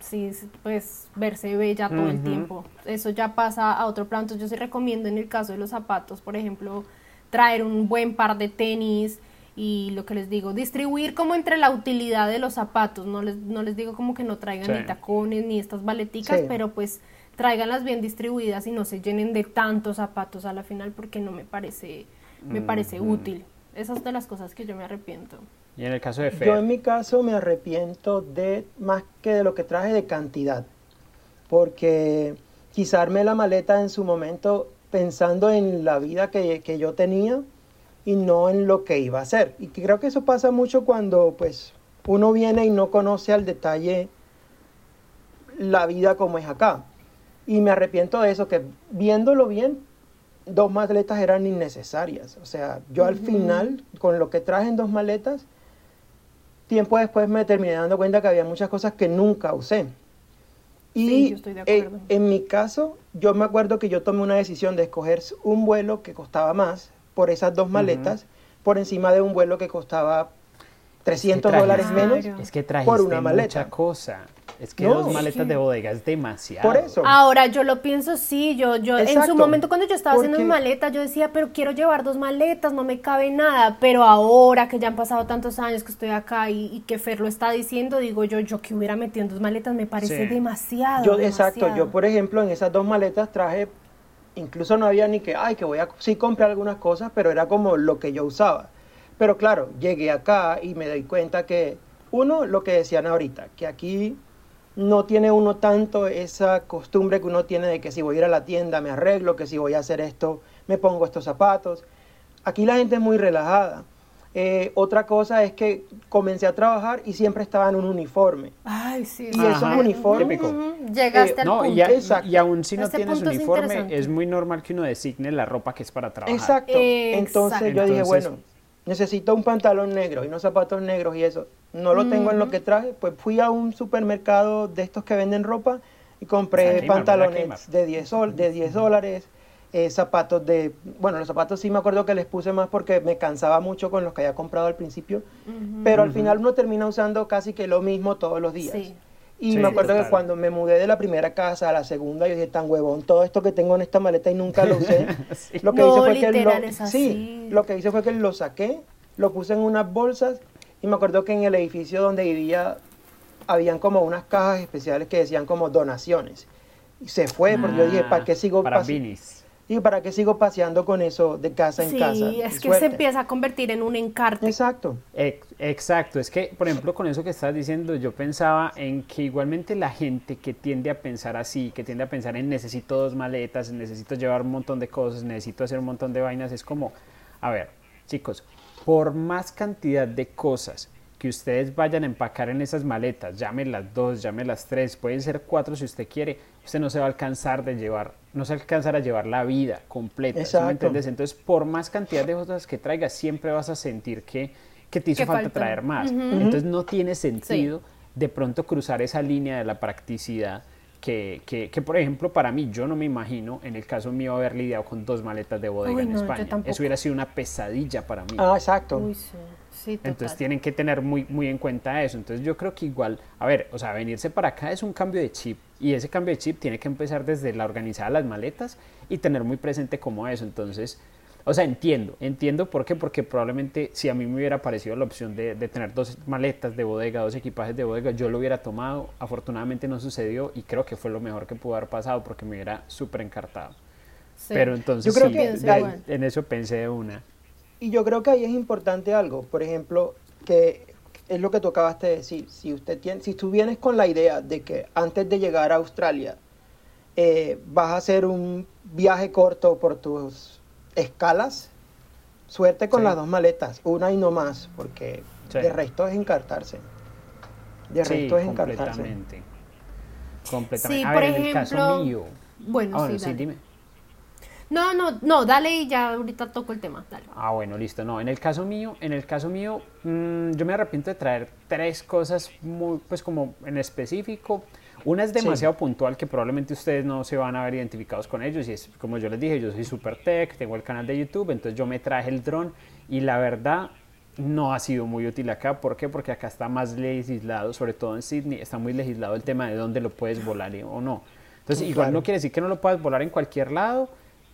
sí, pues verse bella todo el tiempo. Eso ya pasa a otro plano. Entonces yo sí recomiendo en el caso de los zapatos, por ejemplo, traer un buen par de tenis y lo que les digo, distribuir como entre la utilidad de los zapatos. No les, no les digo como que no traigan ni tacones ni estas baleticas, pero pues tráiganlas bien distribuidas y no se llenen de tantos zapatos a la final porque no me parece, me parece útil. Esas son de las cosas que yo me arrepiento. Y en el caso de Fer. Yo en mi caso me arrepiento de más que de lo que traje de cantidad, porque quizá la maleta en su momento pensando en la vida que, que, yo tenía y no en lo que iba a hacer. Y creo que eso pasa mucho cuando pues uno viene y no conoce al detalle la vida como es acá. Y me arrepiento de eso, que viéndolo bien, dos maletas eran innecesarias. O sea, yo al final, con lo que traje en dos maletas, tiempo después me terminé dando cuenta que había muchas cosas que nunca usé. Y en mi caso, yo me acuerdo que yo tomé una decisión de escoger un vuelo que costaba más por esas dos maletas, por encima de un vuelo que costaba 300 dólares menos es que por una maleta. mucha cosa. Es que dos maletas de bodega es demasiado. Por eso. Ahora, yo lo pienso, sí, yo, yo en su momento cuando yo estaba haciendo mi maleta, yo decía, pero quiero llevar dos maletas, no me cabe nada. Pero ahora que ya han pasado tantos años que estoy acá y, que Fer lo está diciendo, digo yo, yo que hubiera metido en dos maletas me parece demasiado. Yo, exacto, yo por ejemplo en esas dos maletas traje, incluso no había ni que, ay, que voy a, sí comprar algunas cosas, pero era como lo que yo usaba. Pero claro, llegué acá y me doy cuenta que, uno, lo que decían ahorita, que aquí no tiene uno tanto esa costumbre que uno tiene de que si voy a ir a la tienda me arreglo, que si voy a hacer esto me pongo estos zapatos. Aquí la gente es muy relajada. Eh, otra cosa es que comencé a trabajar y siempre estaba en un uniforme. Ay, sí. Y es un uniforme. Llegaste al no, Y, y, aún si no tienes uniforme, es, muy normal que uno designe la ropa que es para trabajar. Exacto. Entonces yo dije, bueno, necesito un pantalón negro y unos zapatos negros y eso. No lo tengo en lo que traje, pues fui a un supermercado de estos que venden ropa y compré pantalones de 10, sol, de 10 dólares eh, zapatos de, bueno, los zapatos sí me acuerdo que les puse más porque me cansaba mucho con los que había comprado al principio, pero al final uno termina usando casi que lo mismo todos los días. Y me acuerdo que cuando me mudé de la primera casa a la segunda, yo dije, tan huevón, todo esto que tengo en esta maleta y nunca lo usé. Lo que hice fue que lo, sí, lo que hice fue que lo saqué, lo puse en unas bolsas y me acuerdo que en el edificio donde vivía habían como unas cajas especiales que decían como donaciones. Y se fue, porque yo dije, ¿para qué sigo ah, para Vinis. Y para qué sigo paseando con eso de casa en casa. Sí, es que se empieza a convertir en un encarte. Exacto. exacto, es que, por ejemplo, con eso que estás diciendo, yo pensaba en que igualmente la gente que tiende a pensar así, que tiende a pensar en necesito dos maletas, necesito llevar un montón de cosas, necesito hacer un montón de vainas, es como, a ver, chicos, por más cantidad de cosas que ustedes vayan a empacar en esas maletas, llame las dos, llame las tres, pueden ser cuatro si usted quiere, usted no se va a alcanzar de llevar, no se alcanzará a llevar la vida completa, me entiendes? Entonces, por más cantidad de cosas que traigas, siempre vas a sentir que, que te hizo falta, traer más. Entonces, no tiene sentido de pronto cruzar esa línea de la practicidad que, que, que, por ejemplo, para mí, yo no me imagino, en el caso mío, haber lidiado con dos maletas de bodega en España. Eso hubiera sido una pesadilla para mí. Ah, exacto. Entonces tienen que tener muy, muy en cuenta eso. Entonces yo creo que igual, a ver, o sea, venirse para acá es un cambio de chip y ese cambio de chip tiene que empezar desde la organizada de las maletas y tener muy presente como eso. Entonces, o sea, entiendo, entiendo por qué, porque probablemente si a mí me hubiera parecido la opción de, tener dos maletas de bodega, dos equipajes de bodega, yo lo hubiera tomado. Afortunadamente no sucedió y creo que fue lo mejor que pudo haber pasado porque me hubiera súper encartado. Pero entonces, yo creo que en eso pensé de una. Y yo creo que ahí es importante algo, por ejemplo, que es lo que tú acabaste de decir. Si, usted tiene, si tú vienes con la idea de que antes de llegar a Australia eh, vas a hacer un viaje corto por tus escalas, suerte con las dos maletas, una y no más, porque de resto es encartarse. De resto es encartarse. Completamente. Completamente. Sí, por ejemplo, el caso mío. Bueno, ah, sí, dime. No, no, no, dale y ya ahorita toco el tema, dale. Ah, bueno, listo. No, en el caso mío, en el caso mío, mm, yo me arrepiento de traer tres cosas muy, pues como en específico. Una es demasiado puntual que probablemente ustedes no se van a ver identificados con ellos y es como yo les dije, yo soy super tech, tengo el canal de YouTube, entonces yo me traje el dron y la verdad no ha sido muy útil acá. ¿Por qué? Porque acá está más legislado, sobre todo en Sydney, está muy legislado el tema de dónde lo puedes volar o no. Entonces, igual no quiere decir que no lo puedas volar en cualquier lado,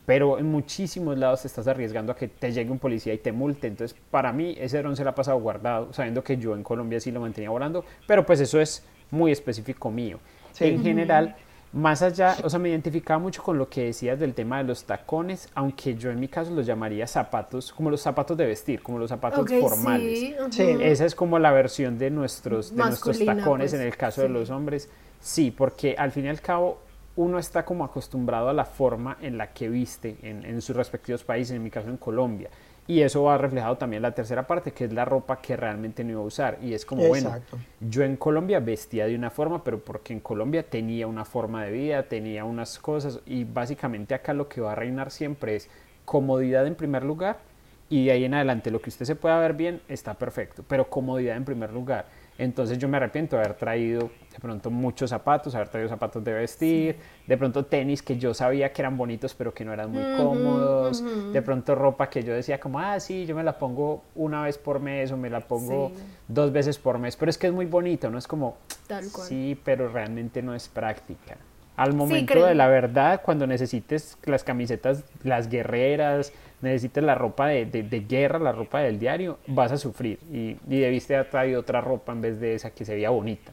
pero en muchísimos lados te estás arriesgando a que te llegue un policía y te multe. Entonces, para mí, ese dron se lo ha pasado guardado, sabiendo que yo en Colombia sí lo mantenía volando, pero pues eso es muy específico mío. En general, más allá, o sea, me identificaba mucho con lo que decías del tema de los tacones, aunque yo en mi caso los llamaría zapatos, como los zapatos de vestir, como los zapatos formales. Sí, Esa es como la versión de nuestros, de nuestros tacones pues, en el caso de los hombres. Sí, porque al fin y al cabo uno está como acostumbrado a la forma en la que viste en, sus respectivos países, en mi caso en Colombia. Y eso va reflejado también en la tercera parte, que es la ropa que realmente no iba a usar. Y es como, bueno, yo en Colombia vestía de una forma, pero porque en Colombia tenía una forma de vida, tenía unas cosas. Y básicamente acá lo que va a reinar siempre es comodidad en primer lugar. Y de ahí en adelante lo que usted se pueda ver bien está perfecto, pero comodidad en primer lugar. Entonces yo me arrepiento de haber traído de pronto muchos zapatos, haber traído zapatos de vestir, de pronto tenis que yo sabía que eran bonitos pero que no eran muy cómodos, de pronto ropa que yo decía como, ah, sí, yo me la pongo una vez por mes o me la pongo dos veces por mes, pero es que es muy bonito, ¿no? Es como, sí, pero realmente no es práctica. Al momento de la verdad, cuando necesites las camisetas, las guerreras, necesites la ropa de, de, guerra, la ropa del diario, vas a sufrir y, y debiste haber traído otra ropa en vez de esa que se veía bonita.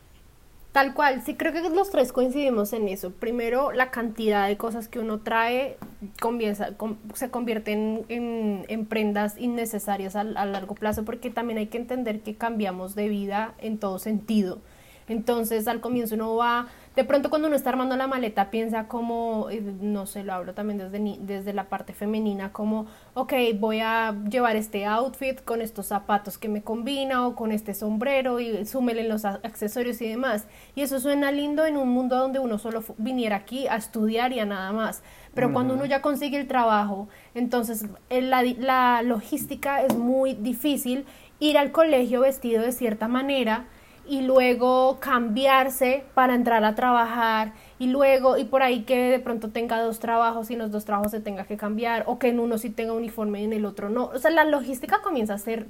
Tal cual, sí creo que los tres coincidimos en eso. Primero, la cantidad de cosas que uno trae comienza, se convierte en, en, prendas innecesarias a, a, largo plazo porque también hay que entender que cambiamos de vida en todo sentido. Entonces al comienzo uno va de pronto cuando uno está armando la maleta piensa como, eh, no sé, lo hablo también desde, desde la parte femenina, como, ok, voy a llevar este outfit con estos zapatos que me combina o con este sombrero y súmele los accesorios y demás. Y eso suena lindo en un mundo donde uno solo viniera aquí a estudiar y a nada más. Pero cuando uno ya consigue el trabajo, entonces eh, la, la logística es muy difícil. Ir al colegio vestido de cierta manera y luego cambiarse para entrar a trabajar y luego, y por ahí que de pronto tenga dos trabajos y en los dos trabajos se tenga que cambiar, o que en uno sí tenga uniforme y en el otro no. O sea, la logística comienza a ser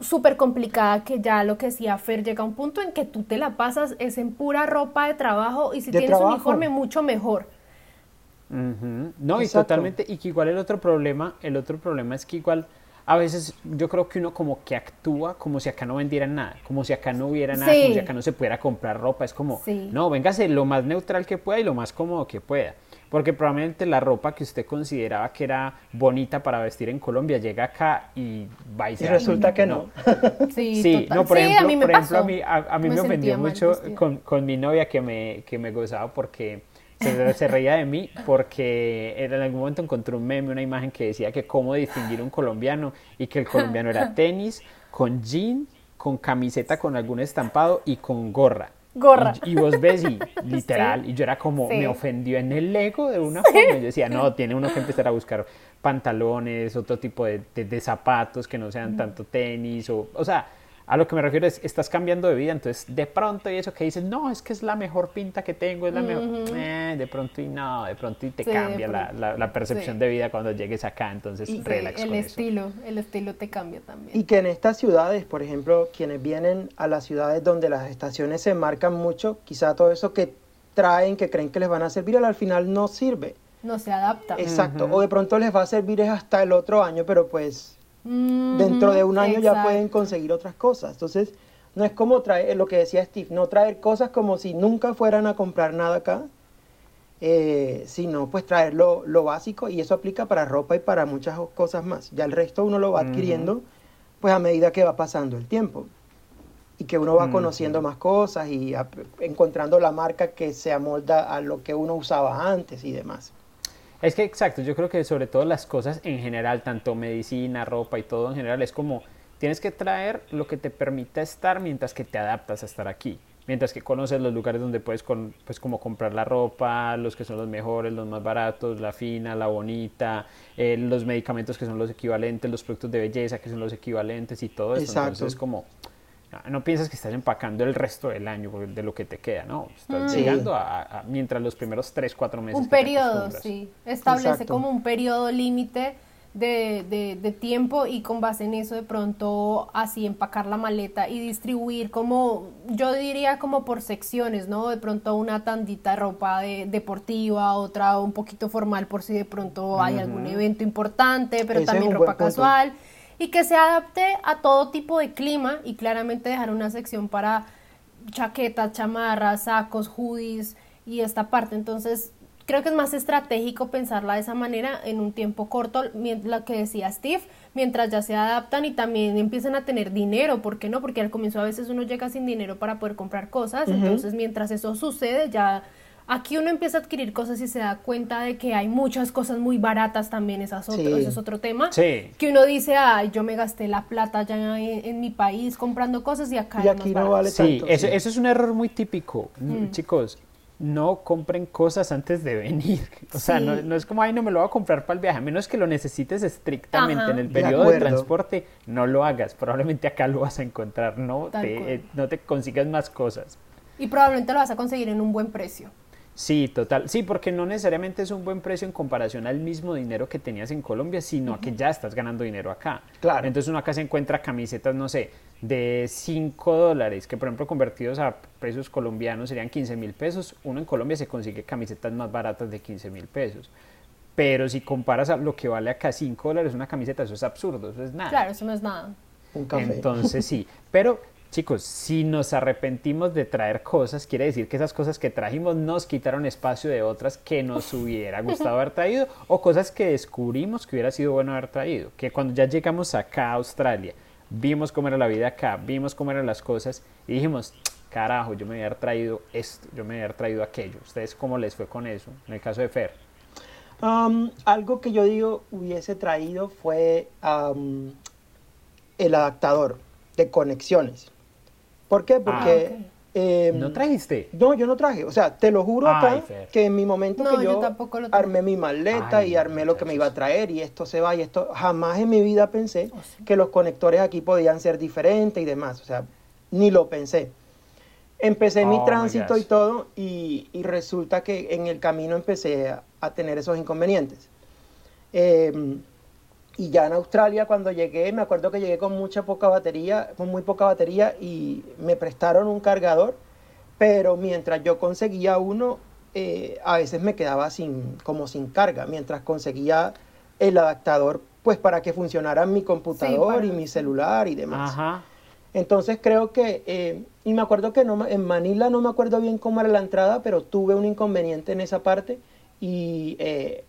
súper complicada que ya lo que decía Fer llega a un punto en que tú te la pasas es en pura ropa de trabajo y si tienes uniforme mucho mejor. No, y totalmente, y que igual el otro problema, el otro problema es que igual a veces yo creo que uno como que actúa como si acá no vendieran nada, como si acá no hubiera nada, como si acá no se pudiera comprar ropa. Es como, no, véngase lo más neutral que pueda y lo más cómodo que pueda. Porque probablemente la ropa que usted consideraba que era bonita para vestir en Colombia llega acá y va y, y resulta que no. Sí, sí no, por ejemplo, a mí me, por ejemplo, a mí, a, mí me, ofendió mucho con, con, mi novia que me, que me gozaba porque se, reía de mí porque en algún momento encontré un meme, una imagen que decía que cómo distinguir un colombiano y que el colombiano era tenis, con jean, con camiseta con algún estampado y con gorra. Gorra. Y, vos ves y literal, y yo era como, me ofendió en el ego de una forma. Yo decía, no, tiene uno que empezar a buscar pantalones, otro tipo de, de zapatos que no sean tanto tenis, o, o sea, a lo que me refiero es, estás cambiando de vida, entonces de pronto y eso que dices, no, es que es la mejor pinta que tengo, es la mejor, eh, de pronto y no, de pronto y te cambia la, la, percepción de vida cuando llegues acá, entonces relax el estilo, el estilo te cambia también. Y que en estas ciudades, por ejemplo, quienes vienen a las ciudades donde las estaciones se marcan mucho, quizá todo eso que traen, que creen que les van a servir, al final no sirve. No se adapta. Exacto, o de pronto les va a servir hasta el otro año, pero pues dentro de un año ya pueden conseguir otras cosas. Entonces, no es como traer, lo que decía Steve, no traer cosas como si nunca fueran a comprar nada acá, eh, sino pues traer lo, básico y eso aplica para ropa y para muchas cosas más. Ya el resto uno lo va adquiriendo pues a medida que va pasando el tiempo y que uno va conociendo más cosas y encontrando la marca que se amolda a lo que uno usaba antes y demás. Es que exacto, yo creo que sobre todo las cosas en general, tanto medicina, ropa y todo en general, es como tienes que traer lo que te permita estar mientras que te adaptas a estar aquí. Mientras que conoces los lugares donde puedes pues como comprar la ropa, los que son los mejores, los más baratos, la fina, la bonita, eh, los medicamentos que son los equivalentes, los productos de belleza que son los equivalentes y todo eso. Entonces como no piensas que estás empacando el resto del año de lo que te queda, ¿no? Estás mm. llegando a, mientras los primeros 3, 4 meses. Un periodo, sí. Establece como un periodo límite de, de, tiempo y con base en eso de pronto así empacar la maleta y distribuir como, yo diría como por secciones, ¿no? De pronto una tandita de ropa de, deportiva, otra un poquito formal por si de pronto hay algún evento importante, pero también ropa casual y que se adapte a todo tipo de clima y claramente dejar una sección para chaquetas, chamarras, sacos, hoodies y esta parte. Entonces, creo que es más estratégico pensarla de esa manera en un tiempo corto, lo que decía Steve, mientras ya se adaptan y también empiezan a tener dinero, ¿por qué no? Porque al comienzo a veces uno llega sin dinero para poder comprar cosas, entonces mientras eso sucede ya Aquí uno empieza a adquirir cosas y se da cuenta de que hay muchas cosas muy baratas también, ese es otro tema. Que uno dice, ay, yo me gasté la plata ya en, mi país comprando cosas y acá y aquí no vale sí, Eso, eso, es un error muy típico, mm. chicos. No compren cosas antes de venir. O sea, no, es como, ay, no me lo voy a comprar para el viaje. A menos que lo necesites estrictamente en el periodo de, transporte, no lo hagas. Probablemente acá lo vas a encontrar, no te, eh, no te consigas más cosas. Y probablemente lo vas a conseguir en un buen precio. Sí, total. Sí, porque no necesariamente es un buen precio en comparación al mismo dinero que tenías en Colombia, sino que ya estás ganando dinero acá. Claro. Entonces uno acá se encuentra camisetas, no sé, de 5 dólares, que por ejemplo convertidos a precios colombianos serían 15 mil pesos. Uno en Colombia se consigue camisetas más baratas de 15 mil pesos. Pero si comparas a lo que vale acá 5 dólares una camiseta, eso es absurdo, eso es nada. Claro, eso no es nada. Un café. Entonces sí, pero Chicos, si nos arrepentimos de traer cosas, quiere decir que esas cosas que trajimos nos quitaron espacio de otras que nos hubiera gustado haber traído o cosas que descubrimos que hubiera sido bueno haber traído. Que cuando ya llegamos acá a Australia, vimos cómo era la vida acá, vimos cómo eran las cosas y dijimos, carajo, yo me voy a haber traído esto, yo me voy a haber traído aquello. ¿Ustedes cómo les fue con eso? En el caso de Fer. Um, algo que yo digo hubiese traído fue um, el adaptador de conexiones. ¿Por qué? Porque... Ah, em, ¿No trajiste? No, yo no traje. O sea, te lo juro acá que en mi momento que yo, armé mi maleta y armé lo que me iba a traer y esto se va y esto, jamás en mi vida pensé oh, que los conectores aquí podían ser diferentes y demás. O sea, ni lo pensé. Empecé mi Oh, my tránsito y todo y, y resulta que en el camino empecé a, a tener esos inconvenientes. Eh, y ya en Australia cuando llegué, me acuerdo que llegué con mucha poca batería, con muy poca batería y me prestaron un cargador, pero mientras yo conseguía uno, eh, a veces me quedaba sin, como sin carga, mientras conseguía el adaptador, pues para que funcionara mi computador para- y mi celular y demás. Ajá. Entonces creo que, eh, y me acuerdo que no, en Manila no me acuerdo bien cómo era la entrada, pero tuve un inconveniente en esa parte y eh,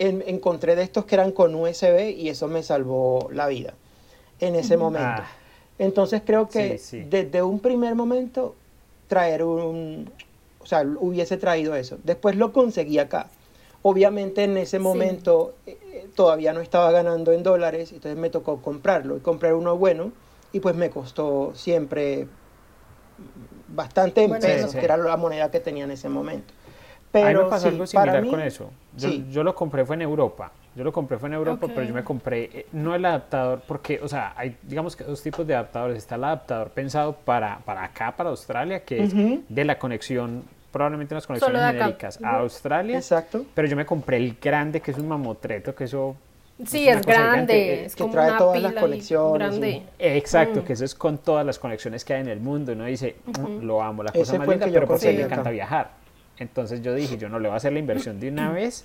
en- encontré de estos que eran con USB y eso me salvó la vida en ese momento. Ah. Entonces creo que Sí, sí. desde un primer momento traer un, o sea, hubiese traído eso. Después lo conseguí acá. Obviamente en ese momento eh, eh, todavía no estaba ganando en dólares, entonces me tocó comprarlo y comprar uno bueno y pues me costó siempre bastante en Bueno, pesos, sí. que era la moneda que tenía en ese momento. a mí Pero me pasó sí, algo para mí, con eso. Yo, sí. yo lo compré fue en Europa. Yo lo compré fue en Europa, pero yo me compré eh, no el adaptador porque, o sea, hay digamos que dos tipos de adaptadores. Está el adaptador pensado para, para acá, para Australia, que es de la conexión, probablemente unas conexiones genéricas a. Australia. Exacto. Pero yo me compré el grande, que es un mamotreto, que eso... Sí, es gigante, grande, eh, es que como trae una todas las pila conexiones, grande. sí. Exacto, Mm. que eso es con todas las conexiones que hay en el mundo. Uno dice, "Mm, lo amo, la Ese cosa más linda, pero porque conseguí me encanta viajar. Entonces yo dije, yo no le voy a hacer la inversión de una vez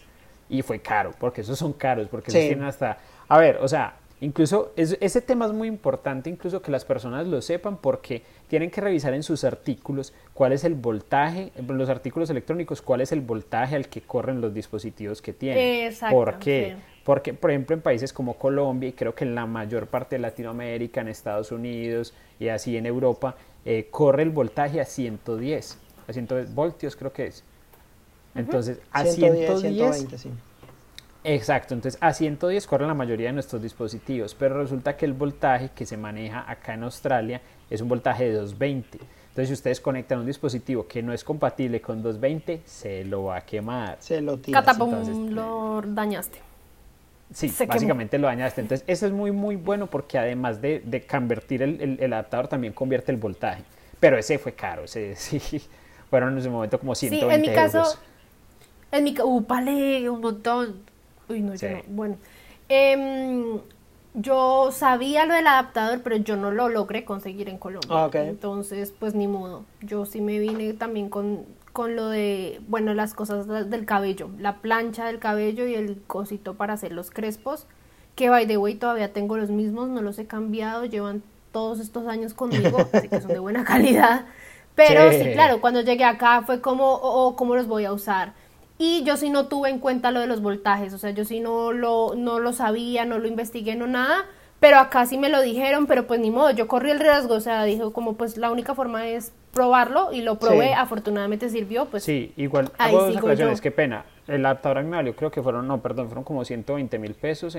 y fue caro, porque esos son caros, porque esos Sí. tienen hasta... A ver, o sea, incluso es- ese tema es muy importante, incluso que las personas lo sepan, porque tienen que revisar en sus artículos cuál es el voltaje, en los artículos electrónicos, cuál es el voltaje al que corren los dispositivos que tienen. Exacto, ¿Por qué? sí. Porque, por ejemplo, en países como Colombia y creo que en la mayor parte de Latinoamérica, en Estados Unidos y así en Europa, eh, corre el voltaje a 110, a 110 voltios creo que es. Entonces, a 110, 110, 120, sí. exacto, entonces a 110 corren la mayoría de nuestros dispositivos, pero resulta que el voltaje que se maneja acá en Australia es un voltaje de 220. Entonces, si ustedes conectan un dispositivo que no es compatible con 220, se lo va a quemar. Se lo tira. Catapum, entonces, lo dañaste. Sí, Se quemó. básicamente lo dañaste. Entonces, eso es muy, muy bueno porque además de, de convertir el, el- el adaptador, también convierte el voltaje. Pero ese fue caro, ese sí. Fueron en ese momento como Sí, 120 en mi caso, euros. en mi caso, uh, un montón. Uy, no, yo no. Bueno, Em, yo sabía lo del adaptador, pero yo no lo logré conseguir en Colombia. Ah. Entonces, pues ni modo. Yo sí me vine también con, con lo de, bueno, las cosas de- del cabello, la plancha del cabello y el cosito para hacer los crespos, que by the way todavía tengo los mismos, no los he cambiado, llevan todos estos años conmigo, así que son de buena calidad. Pero Sí. sí, claro, cuando llegué acá fue como, oh, oh, ¿cómo los voy a usar? Y yo sí no tuve en cuenta lo de los voltajes, o sea, yo sí no lo, no lo sabía, no lo investigué, no nada, pero acá sí me lo dijeron, pero pues ni modo, yo corrí el riesgo, o sea, dijo como pues la única forma es probarlo y lo probé, Sí. afortunadamente sirvió, pues Sí, igual, hago dos aclaraciones, qué pena. El adaptador a mí me valió, creo que fueron, no, perdón, fueron como 120 mil pesos,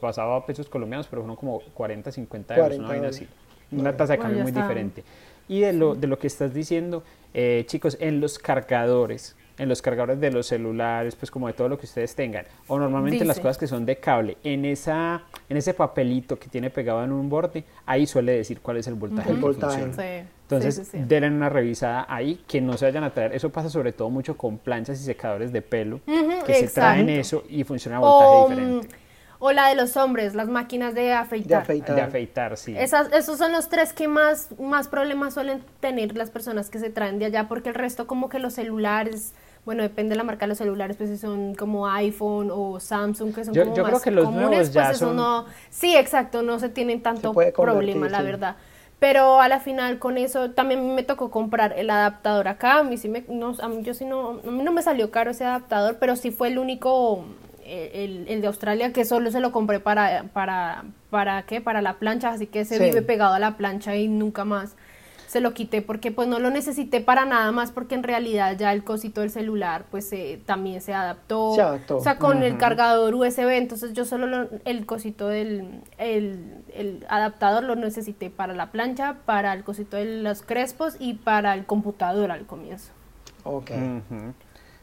pasaba a pesos colombianos, pero fueron como 40, 50 euros, 40 una vaina así. Una tasa de cambio muy diferente. Y de lo, de lo que estás diciendo, eh, chicos, en los cargadores, en los cargadores de los celulares, pues como de todo lo que ustedes tengan, o normalmente las cosas que son de cable, en esa en ese papelito que tiene pegado en un borde, ahí suele decir cuál es el voltaje. El que voltaje. funciona. sí, Entonces, sí, denle una revisada ahí, que no se vayan a traer. Eso pasa sobre todo mucho con planchas y secadores de pelo, que se traen eso y funciona a voltaje o, diferente. O la de los hombres, las máquinas de De afeitar. afeitar. De afeitar, sí. Esas, esos son los tres que más, más problemas suelen tener las personas que se traen de allá, porque el resto como que los celulares, bueno, depende de la marca de los celulares, pues si son como iPhone o Samsung, que son Yo- como yo creo más que los comunes, nuevos ya pues eso son- no, sí, exacto, no se tienen tanto problema, la sí. verdad. Pero a la final con eso también me tocó comprar el adaptador acá, a mí sí me, no, a mí yo sí no, a mí no me salió caro ese adaptador, pero sí fue el único, el, el de Australia que solo se lo compré para, para, para qué, para la plancha, así que se Sí. vive pegado a la plancha y nunca más se lo quité porque pues no lo necesité para nada más porque en realidad ya el cosito del celular pues eh, también se adaptó. Se adaptó. O sea, con el cargador USB, entonces yo solo lo- el cosito del el, el adaptador lo necesité para la plancha, para el cosito de los crespos y para el computador al comienzo. Ok.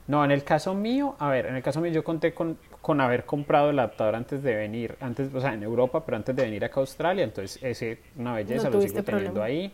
No, en el caso mío, a ver, en el caso mío yo conté con, con haber comprado el adaptador antes de venir, antes, o sea, en Europa, pero antes de venir acá a Australia, entonces ese, una belleza, No lo sigo teniendo ahí.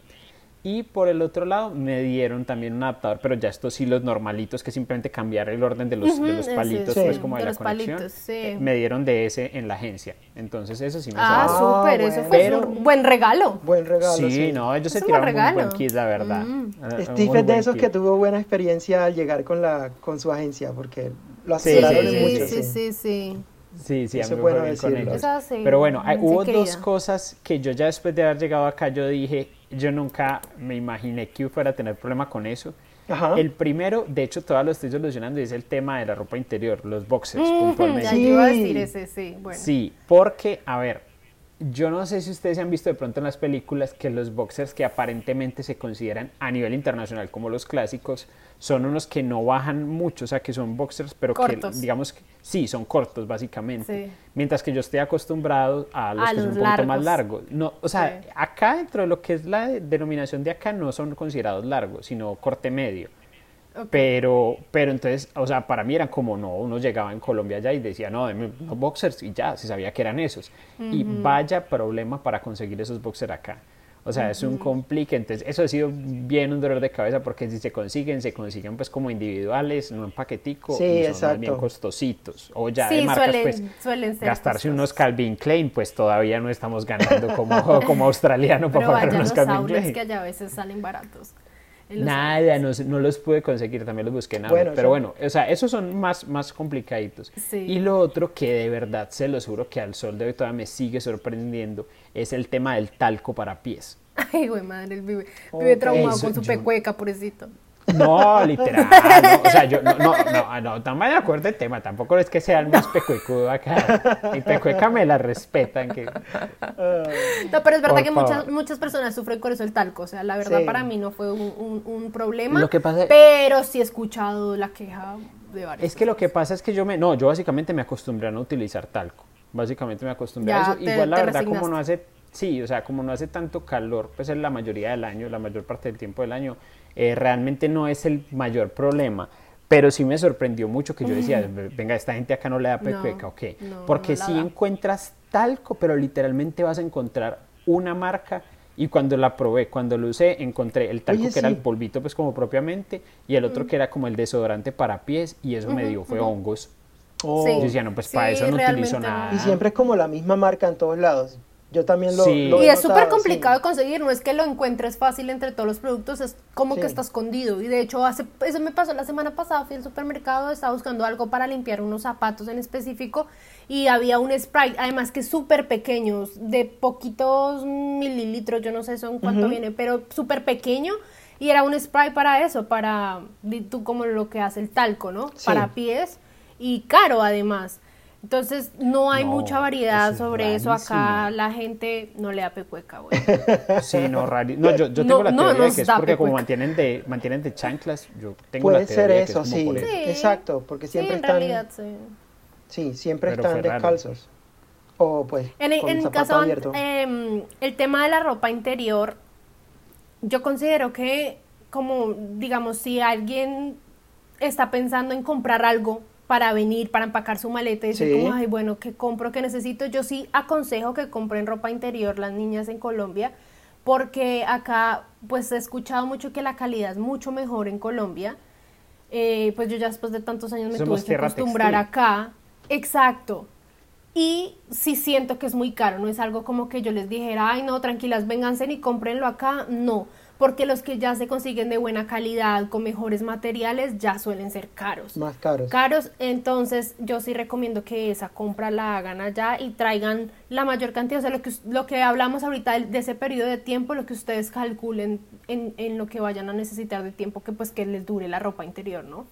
Y por el otro lado me dieron también un adaptador, pero ya estos sí los normalitos, que simplemente cambiar el orden de los, de los palitos, pues sí, como de, de la los conexión. palitos, sí. eh, Me dieron de ese en la agencia. Entonces eso sí me Ah, salió. Ah, súper, eso bueno. fue Pero- un buen regalo. Buen regalo. Sí, sí. no, ellos se Es tiraron un buen kit, la verdad. Mm. Un Steve es de esos kit. que tuvo buena experiencia al llegar con, la, con su agencia, porque lo sí, mucho. sí, sí. sí, sí. Sí, sí, a Eso mí me bueno fue bien con ellos. Esa sí, Pero bueno, hay- hubo querida. dos cosas que yo ya después de haber llegado acá, yo dije, yo nunca me imaginé que fuera a tener problema con eso. Ajá. El primero, de hecho, todavía lo estoy solucionando, y es el tema de la ropa interior, los boxers, Mm, puntualmente. Ya Sí. te iba a decir ese, sí. Bueno. Sí, porque, a ver, yo no sé si ustedes han visto de pronto en las películas que los boxers que aparentemente se consideran a nivel internacional como los clásicos son unos que no bajan mucho, o sea, que son boxers, pero Cortos. que digamos que sí, son cortos básicamente. Sí. Mientras que yo estoy acostumbrado a los A que son un poquito más largos. largos. No, o sea, Sí. acá dentro de lo que es la de- denominación de acá no son considerados largos, sino corte medio. Pero, pero entonces, o sea, para mí eran como no, uno llegaba en Colombia allá y decía, no, deme unos boxers y ya, se sabía que eran esos. Y vaya problema para conseguir esos boxers acá. O sea, es un complique, entonces eso ha sido bien un dolor de cabeza porque si se consiguen, se consiguen pues como individuales, no en paquetico, Sí, y son más bien costositos. O ya de Sí, marcas, suelen, pues, suelen gastarse costosos. unos Calvin Klein, pues todavía no estamos ganando como, como australiano para Pero pagar unos Calvin Klein. que allá a veces salen baratos. Nada, no, no los pude conseguir, también los busqué nada. Bueno, pero bueno, o sea, esos son más, más complicaditos. Sí. Y lo otro que de verdad se los juro que al sol de hoy todavía me sigue sorprendiendo es el tema del talco para pies. Ay, güey, madre, él vive, vive traumado Eso con su yo- pecueca, pobrecito. No, literal, no, o sea, yo no, no, no, no, tan mal de acuerdo el tema, tampoco es que sea el más pecuecudo acá. Mi pecueca me la respetan, que No, pero es verdad Por que muchas, muchas personas sufren con eso el talco. O sea, la verdad Sí. para mí no fue un, un- un problema. Lo que pasa- Pero sí he escuchado la queja de varios. Es que lo que pasa es que yo me, no, yo básicamente me acostumbré a no utilizar talco. Básicamente me acostumbré Ya, a eso. te- Igual la verdad, como no hace, sí, o sea, como no hace tanto calor, pues en la mayoría del año, la mayor parte del tiempo del año, eh, realmente no es el mayor problema. Pero sí me sorprendió mucho que yo decía, venga, esta gente acá no le da pecueca, ¿o qué? no, Porque no la si da. encuentras talco, pero literalmente vas a encontrar una marca y cuando la probé, cuando lo usé, encontré el talco Oye, que era el sí. polvito pues como propiamente y el Mm. otro que era como el desodorante para pies y eso me dio fue hongos. Oh. Sí. Yo decía, no, pues Sí, para eso no utilizo nada. Y siempre es como la misma marca en todos lados. Yo también lo, Sí. lo Y es súper complicado de conseguir, no es que lo encuentres fácil entre todos los productos, es como Sí. que está escondido. Y de hecho, hace, eso me pasó la semana pasada, fui al supermercado, estaba buscando algo para limpiar unos zapatos en específico y había un spray, además que súper pequeños, de poquitos mililitros, yo no sé son cuánto viene, pero súper pequeño. Y era un spray para eso, para, di tú como lo que hace el talco, ¿no? Sí. Para pies y caro además. Entonces, no hay No, mucha variedad eso es sobre eso acá. La gente no le da pecueca, güey. Sí, no, raro. No, yo, yo No, tengo la no teoría de que es porque como mantienen de, mantienen de chanclas, yo tengo Puede la ser teoría eso, que es sí. por eso. Sí. Exacto, porque siempre sí, en están, realidad, sí. sí, siempre Pero están descalzos. O pues En, el- con en caso, abierto. em, el tema de la ropa interior, yo considero que, como, digamos, si alguien está pensando en comprar algo para venir, para empacar su maleta y decir Sí. como, ay, bueno, ¿qué compro, qué necesito? Yo sí aconsejo que compren ropa interior las niñas en Colombia, porque acá, pues he escuchado mucho que la calidad es mucho mejor en Colombia. Eh, pues yo ya después de tantos años me Somos tuve que acostumbrar textil. acá. Exacto. Y sí siento que es muy caro, no es algo como que yo les dijera, ay no, tranquilas, vénganse y cómprenlo acá, no, porque los que ya se consiguen de buena calidad, con mejores materiales, ya suelen ser caros. Más caros. Caros, entonces yo sí recomiendo que esa compra la hagan allá y traigan la mayor cantidad, o sea, lo que, lo que hablamos ahorita de, de ese periodo de tiempo, lo que ustedes calculen en, en lo que vayan a necesitar de tiempo que pues que les dure la ropa interior, ¿no?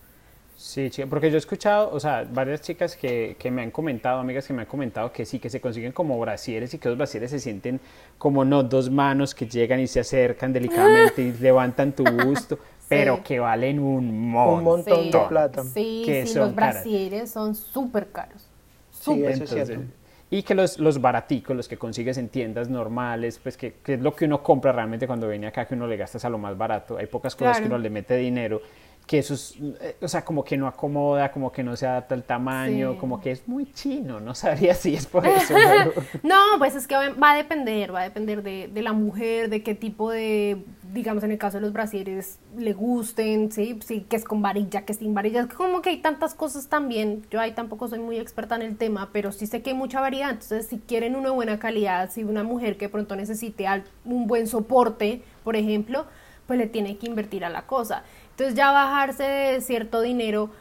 Sí, chica, porque yo he escuchado, o sea, varias chicas que, que me han comentado, amigas que me han comentado que sí, que se consiguen como brasieres y que los brasieres se sienten como no dos manos que llegan y se acercan delicadamente y levantan tu busto, pero que valen un montón. Un montón Sí. de plata. Sí, Que sí, son los caras. brasieres son súper caros. Sí, Súper. eso es Entonces, cierto. y que los, los baraticos, los que consigues en tiendas normales, pues que, que es lo que uno compra realmente cuando viene acá, que uno le gastas a lo más barato. Hay pocas cosas que uno le mete dinero, que eso es, eh, o sea, como que no acomoda, como que no se adapta al tamaño, Sí. como que es muy chino, no sabría si es por eso. pero- No, pues es que va va a depender, va a depender de, de la mujer, de qué tipo de, digamos en el caso de los brasieres, le gusten, ¿sí? sí, que es con varilla, que es sin varilla, como que hay tantas cosas también, yo ahí tampoco soy muy experta en el tema, pero sí sé que hay mucha variedad, entonces si quieren una buena calidad, si una mujer que pronto necesite un buen soporte, por ejemplo, pues le tiene que invertir a la cosa. Entonces ya bajarse de cierto dinero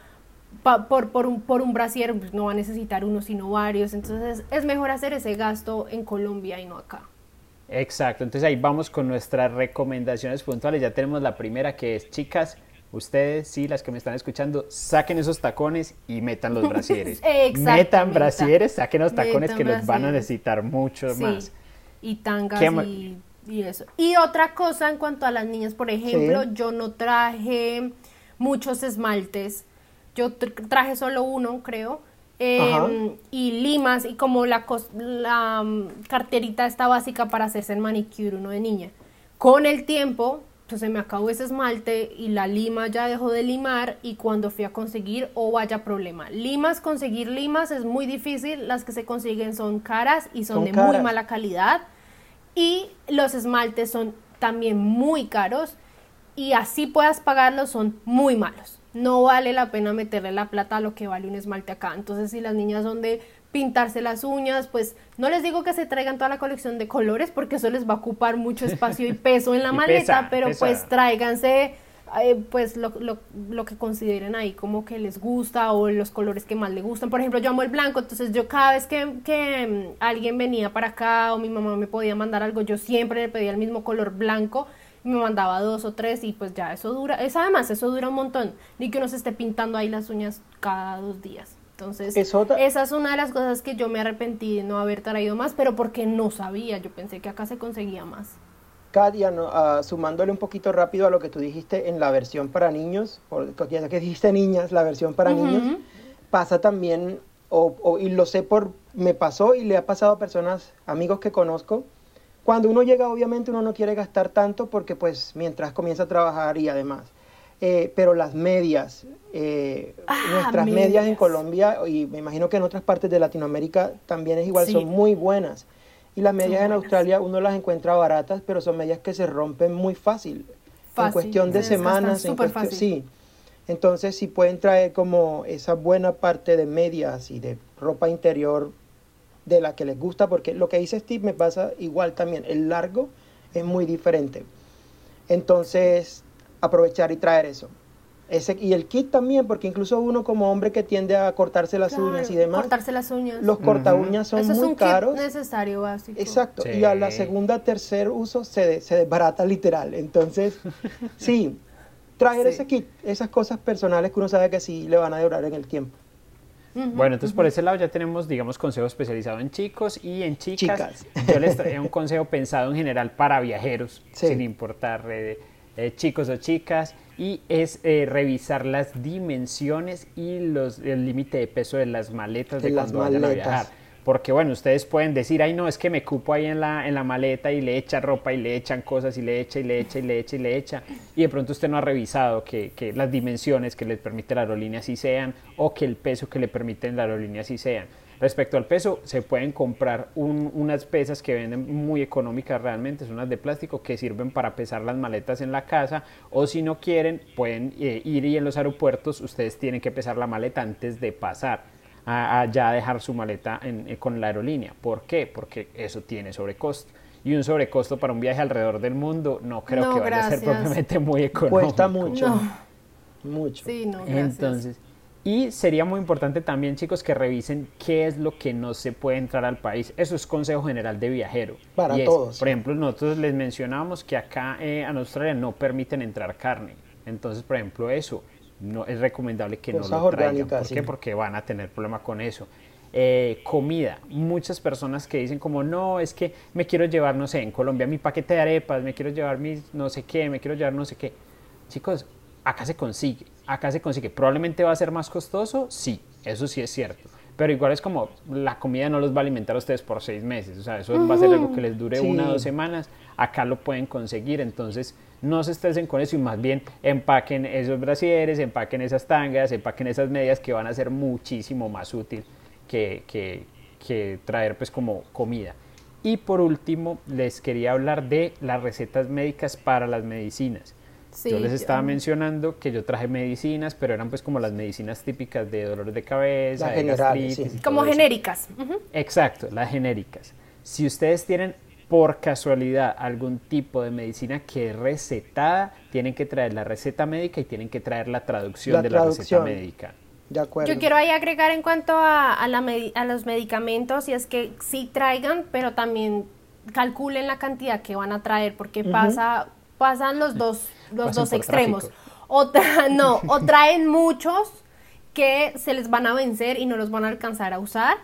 por, por, un, por un brasier pues no va a necesitar uno sino varios, entonces es mejor hacer ese gasto en Colombia y no acá. Exacto, entonces ahí vamos con nuestras recomendaciones puntuales. Ya tenemos la primera que es, chicas, ustedes, sí, las que me están escuchando, saquen esos tacones y metan los brasieres. metan brasieres, saquen los tacones que los van a necesitar mucho más. Y tangas y, y, eso. Y otra cosa en cuanto a las niñas, por ejemplo, yo no traje muchos esmaltes. Yo traje solo uno, creo. Em, y limas y como la, la mm, carterita está básica para hacerse el manicure uno de niña. Con el tiempo, pues se me acabó ese esmalte y la lima ya dejó de limar y cuando fui a conseguir, o oh, vaya problema. Limas, conseguir limas es muy difícil, las que se consiguen son caras y son, de muy mala calidad y los esmaltes son también muy caros y así puedas pagarlos son muy malos no vale la pena meterle la plata a lo que vale un esmalte acá. Entonces, si las niñas son de pintarse las uñas, pues no les digo que se traigan toda la colección de colores porque eso les va a ocupar mucho espacio y peso en la maleta, pero pues tráiganse eh, pues lo, lo, lo, que consideren ahí como que les gusta o los colores que más les gustan. Por ejemplo, yo amo el blanco, entonces yo cada vez que, que mm, alguien venía para acá o mi mamá me podía mandar algo, yo siempre le pedía el mismo color blanco me mandaba dos o tres y pues ya eso dura, es además eso dura un montón, ni que uno se esté pintando ahí las uñas cada dos días. Entonces, esa es una de las cosas que yo me arrepentí de no haber traído más, pero porque no sabía, yo pensé que acá se conseguía más. Katia, ah, sumándole un poquito rápido a lo que tú dijiste en la versión para niños, porque ya que dijiste niñas, la versión para niños, pasa también, o, y lo sé por, me pasó y le ha pasado a personas, amigos que conozco, cuando uno llega, obviamente uno no quiere gastar tanto porque pues mientras comienza a trabajar y además. Eh, pero las medias, eh, ah, nuestras medias. en Colombia y me imagino que en otras partes de Latinoamérica también es igual, son muy buenas. Y las medias en Australia uno las encuentra baratas, pero son medias que se rompen muy fácil. en cuestión de semanas, en cuestión, sí. Entonces, si pueden traer como esa buena parte de medias y de ropa interior de la que les gusta, porque lo que dice Steve me pasa igual también. El largo es muy diferente. Entonces, aprovechar y traer eso. Ese, y el kit también, porque incluso uno como hombre que tiende a cortarse las uñas y demás. Cortarse las uñas. Los corta uñas son muy caros. necesario, básico. Exacto. Y a la segunda, tercer uso se, se desbarata literal. Entonces, sí, traer ese kit, esas cosas personales que uno sabe que sí le van a durar en el tiempo. Bueno, entonces por ese lado ya tenemos, digamos, consejo especializado en chicos y en chicas. Yo les traía un consejo pensado en general para viajeros, sin importar eh, eh, chicos o chicas, y es eh, revisar las dimensiones y los, el límite de peso de las maletas de, cuando vayan a viajar. Porque bueno, ustedes pueden decir, ay no, es que me cupo ahí en la, en la maleta y le echa ropa y le echan cosas y le echa y le echa y le echa y le echa, y de pronto usted no ha revisado que, que las dimensiones que le permite la aerolínea sí sean o que el peso que le permite la aerolínea sí sean. Respecto al peso, se pueden comprar unas pesas que venden muy económicas realmente, son unas de plástico que sirven para pesar las maletas en la casa o si no quieren pueden eh, ir y en los aeropuertos ustedes tienen que pesar la maleta antes de pasar a, ya dejar su maleta eh, con la aerolínea. ¿Por qué? Porque eso tiene sobrecosto. Y un sobrecosto para un viaje alrededor del mundo no creo que vaya a ser propiamente muy económico. Cuesta mucho. Mucho. Sí, no, gracias. Entonces, y sería muy importante también, chicos, que revisen qué es lo que no se puede entrar al país. Eso es consejo general de viajero. Para todos. Por ejemplo, nosotros les mencionábamos que acá eh, en Australia no permiten entrar carne. Entonces, por ejemplo, eso no es recomendable que no lo traigan. ¿Por qué? Porque van a tener problema con eso. Eh, comida. Muchas personas que dicen como, no, es que me quiero llevar, no sé, en Colombia mi paquete de arepas, me quiero llevar mis no sé qué, me quiero llevar no sé qué. Chicos, acá se consigue, acá se consigue. Probablemente va a ser más costoso, sí, eso sí es cierto. Pero igual es como la comida no los va a alimentar a ustedes por seis meses. O sea, eso va a ser algo que les dure una o dos semanas. Acá lo pueden conseguir. Entonces, no se estresen con eso y más bien empaquen esos brasieres, empaquen esas tangas, empaquen esas medias que van a ser muchísimo más útil que, que, traer pues como comida. Y por último, les quería hablar de las recetas médicas para las medicinas. Yo les estaba mencionando que yo traje medicinas, pero eran pues como las medicinas típicas de dolores de cabeza, de gastritis. Como genéricas. Exacto, las genéricas. Si ustedes tienen por casualidad algún tipo de medicina que es recetada, tienen que traer la receta médica y tienen que traer la traducción de la receta médica. De acuerdo. Yo quiero ahí agregar en cuanto a, a, la a los medicamentos, y es que sí traigan, pero también calculen la cantidad que van a traer, porque pasa, pasan los dos, los dos extremos. O no, o traen muchos que se les van a vencer y no los van a alcanzar a usar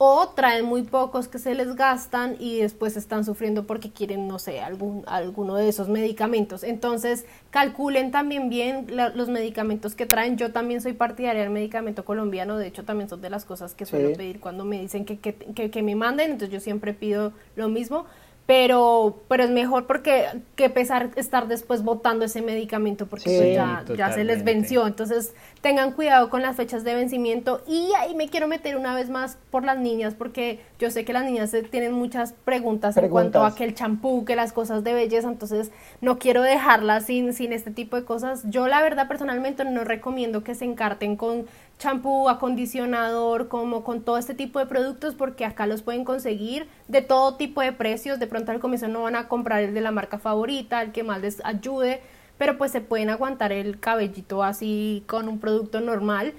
o traen muy pocos que se les gastan y después están sufriendo porque quieren, no sé, algún, alguno de esos medicamentos. Entonces, calculen también bien los medicamentos que traen. Yo también soy partidaria del medicamento colombiano, de hecho también son de las cosas que suelo pedir cuando me dicen que, que, que me manden, entonces yo siempre pido lo mismo pero, pero es mejor porque que pesar estar después botando ese medicamento porque pues ya, ya, se les venció. Entonces tengan cuidado con las fechas de vencimiento y ahí me quiero meter una vez más por las niñas porque yo sé que las niñas tienen muchas preguntas, en cuanto a que el champú, que las cosas de belleza, entonces no quiero dejarlas sin, sin este tipo de cosas. Yo la verdad personalmente no recomiendo que se encarten con champú, acondicionador, como con todo este tipo de productos, porque acá los pueden conseguir de todo tipo de precios. De pronto al comienzo no van a comprar el de la marca favorita, el que más les ayude, pero pues se pueden aguantar el cabellito así con un producto normal.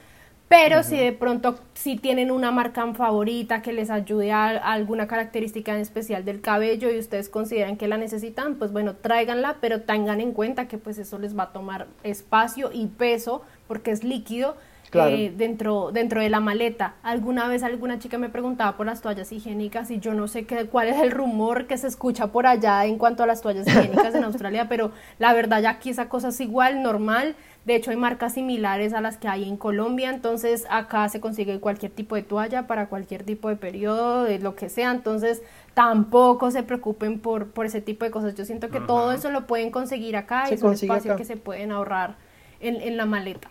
Pero si de pronto si tienen una marca favorita que les ayude a, alguna característica en especial del cabello y ustedes consideran que la necesitan, pues bueno, tráiganla, pero tengan en cuenta que pues eso les va a tomar espacio y peso porque es líquido eh, dentro, dentro de la maleta. Alguna vez alguna chica me preguntaba por las toallas higiénicas y yo no sé qué, cuál es el rumor que se escucha por allá en cuanto a las toallas higiénicas en Australia, pero la verdad ya aquí esa cosa es igual, normal. De hecho, hay marcas similares a las que hay en Colombia, entonces acá se consigue cualquier tipo de toalla para cualquier tipo de periodo, de lo que sea, entonces tampoco se preocupen por, por ese tipo de cosas. Yo siento que todo eso lo pueden conseguir acá y es un espacio que se pueden ahorrar en, en la maleta.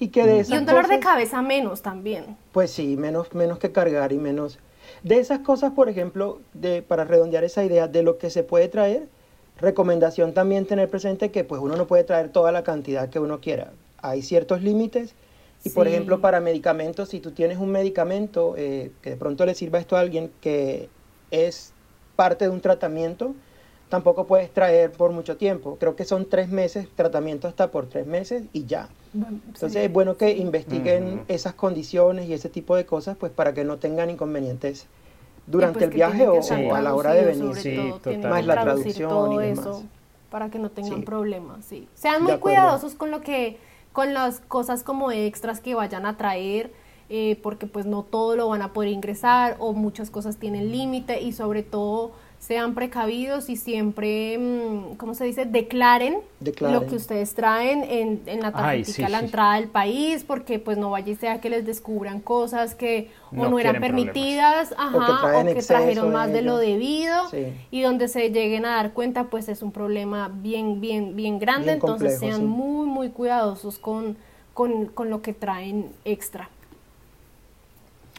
Y, que de y un dolor de cabeza menos también. Pues sí, menos, menos que cargar y menos... De esas cosas, por ejemplo, de, para redondear esa idea de lo que se puede traer, recomendación también tener presente que pues uno no puede traer toda la cantidad que uno quiera. Hay ciertos límites y por ejemplo para medicamentos, si tú tienes un medicamento eh, que de pronto le sirva esto a alguien que es parte de un tratamiento, tampoco puedes traer por mucho tiempo. Creo que son tres meses, tratamiento hasta por tres meses y ya. Entonces es bueno que investiguen esas condiciones y ese tipo de cosas, pues para que no tengan inconvenientes durante el viaje o, a la hora de venir. Sí, más la traducción y eso para que no tengan problemas. Sí. Sean muy cuidadosos con lo que, con las cosas como extras que vayan a traer. Eh, porque pues no todo lo van a poder ingresar o muchas cosas tienen límite y sobre todo sean precavidos y siempre, mm, ¿cómo se dice? Declaren, lo que ustedes traen en, en la tarjetita la entrada del país, porque pues no vaya y sea que les descubran cosas que o no, eran permitidas, ajá, o que, trajeron más de, lo debido, y donde se lleguen a dar cuenta, pues es un problema bien, bien, bien grande, entonces sean muy, muy cuidadosos con, con, con lo que traen extra.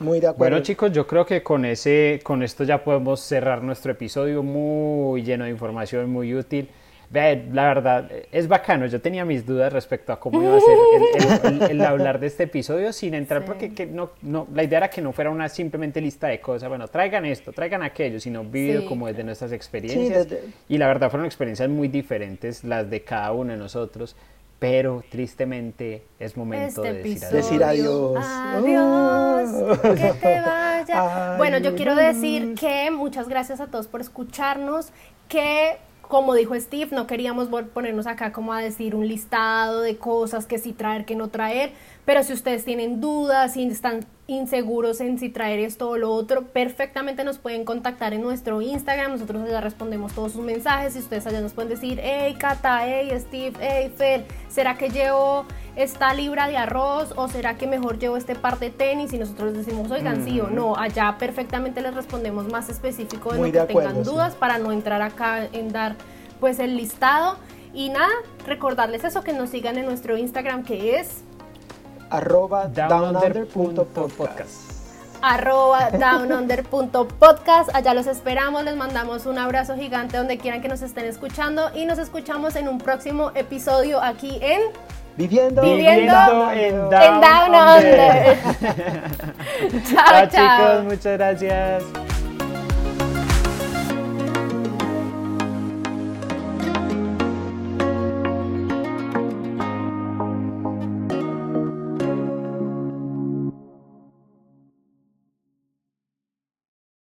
Muy de acuerdo. Bueno chicos, yo creo que con ese, con esto ya podemos cerrar nuestro episodio muy lleno de información, muy útil. la verdad, es bacano. Yo tenía mis dudas respecto a cómo iba a ser el, hablar de este episodio sin entrar, porque que no, no, la idea era que no fuera una simplemente lista de cosas. Bueno, traigan esto, traigan aquello, sino vivido como desde nuestras experiencias. Y la verdad fueron experiencias muy diferentes las de cada uno de nosotros pero tristemente es momento este de decir adiós. Decir adiós. Adiós, que te vaya. Bueno, yo quiero decir que muchas gracias a todos por escucharnos, que como dijo Steve, no queríamos ponernos acá como a decir un listado de cosas que sí traer, que no traer, pero si ustedes tienen dudas, si están inseguros en si traer esto o lo otro, perfectamente nos pueden contactar en nuestro Instagram. Nosotros ya respondemos todos sus mensajes y ustedes allá nos pueden decir, hey Cata, hey Steve, hey Fer, ¿será que llevo esta libra de arroz o será que mejor llevo este par de tenis? Y nosotros les decimos, oigan, sí o no. Allá perfectamente les respondemos más específico de lo que tengan dudas para no entrar acá en dar pues el listado. Y nada, recordarles eso, que nos sigan en nuestro Instagram que es arroba arroba downunder.podcast. Allá los esperamos, les mandamos un abrazo gigante donde quieran que nos estén escuchando y nos escuchamos en un próximo episodio aquí en Viviendo, Viviendo en en Down Down Under. Under. chao, Chao, chao. chicos, muchas gracias.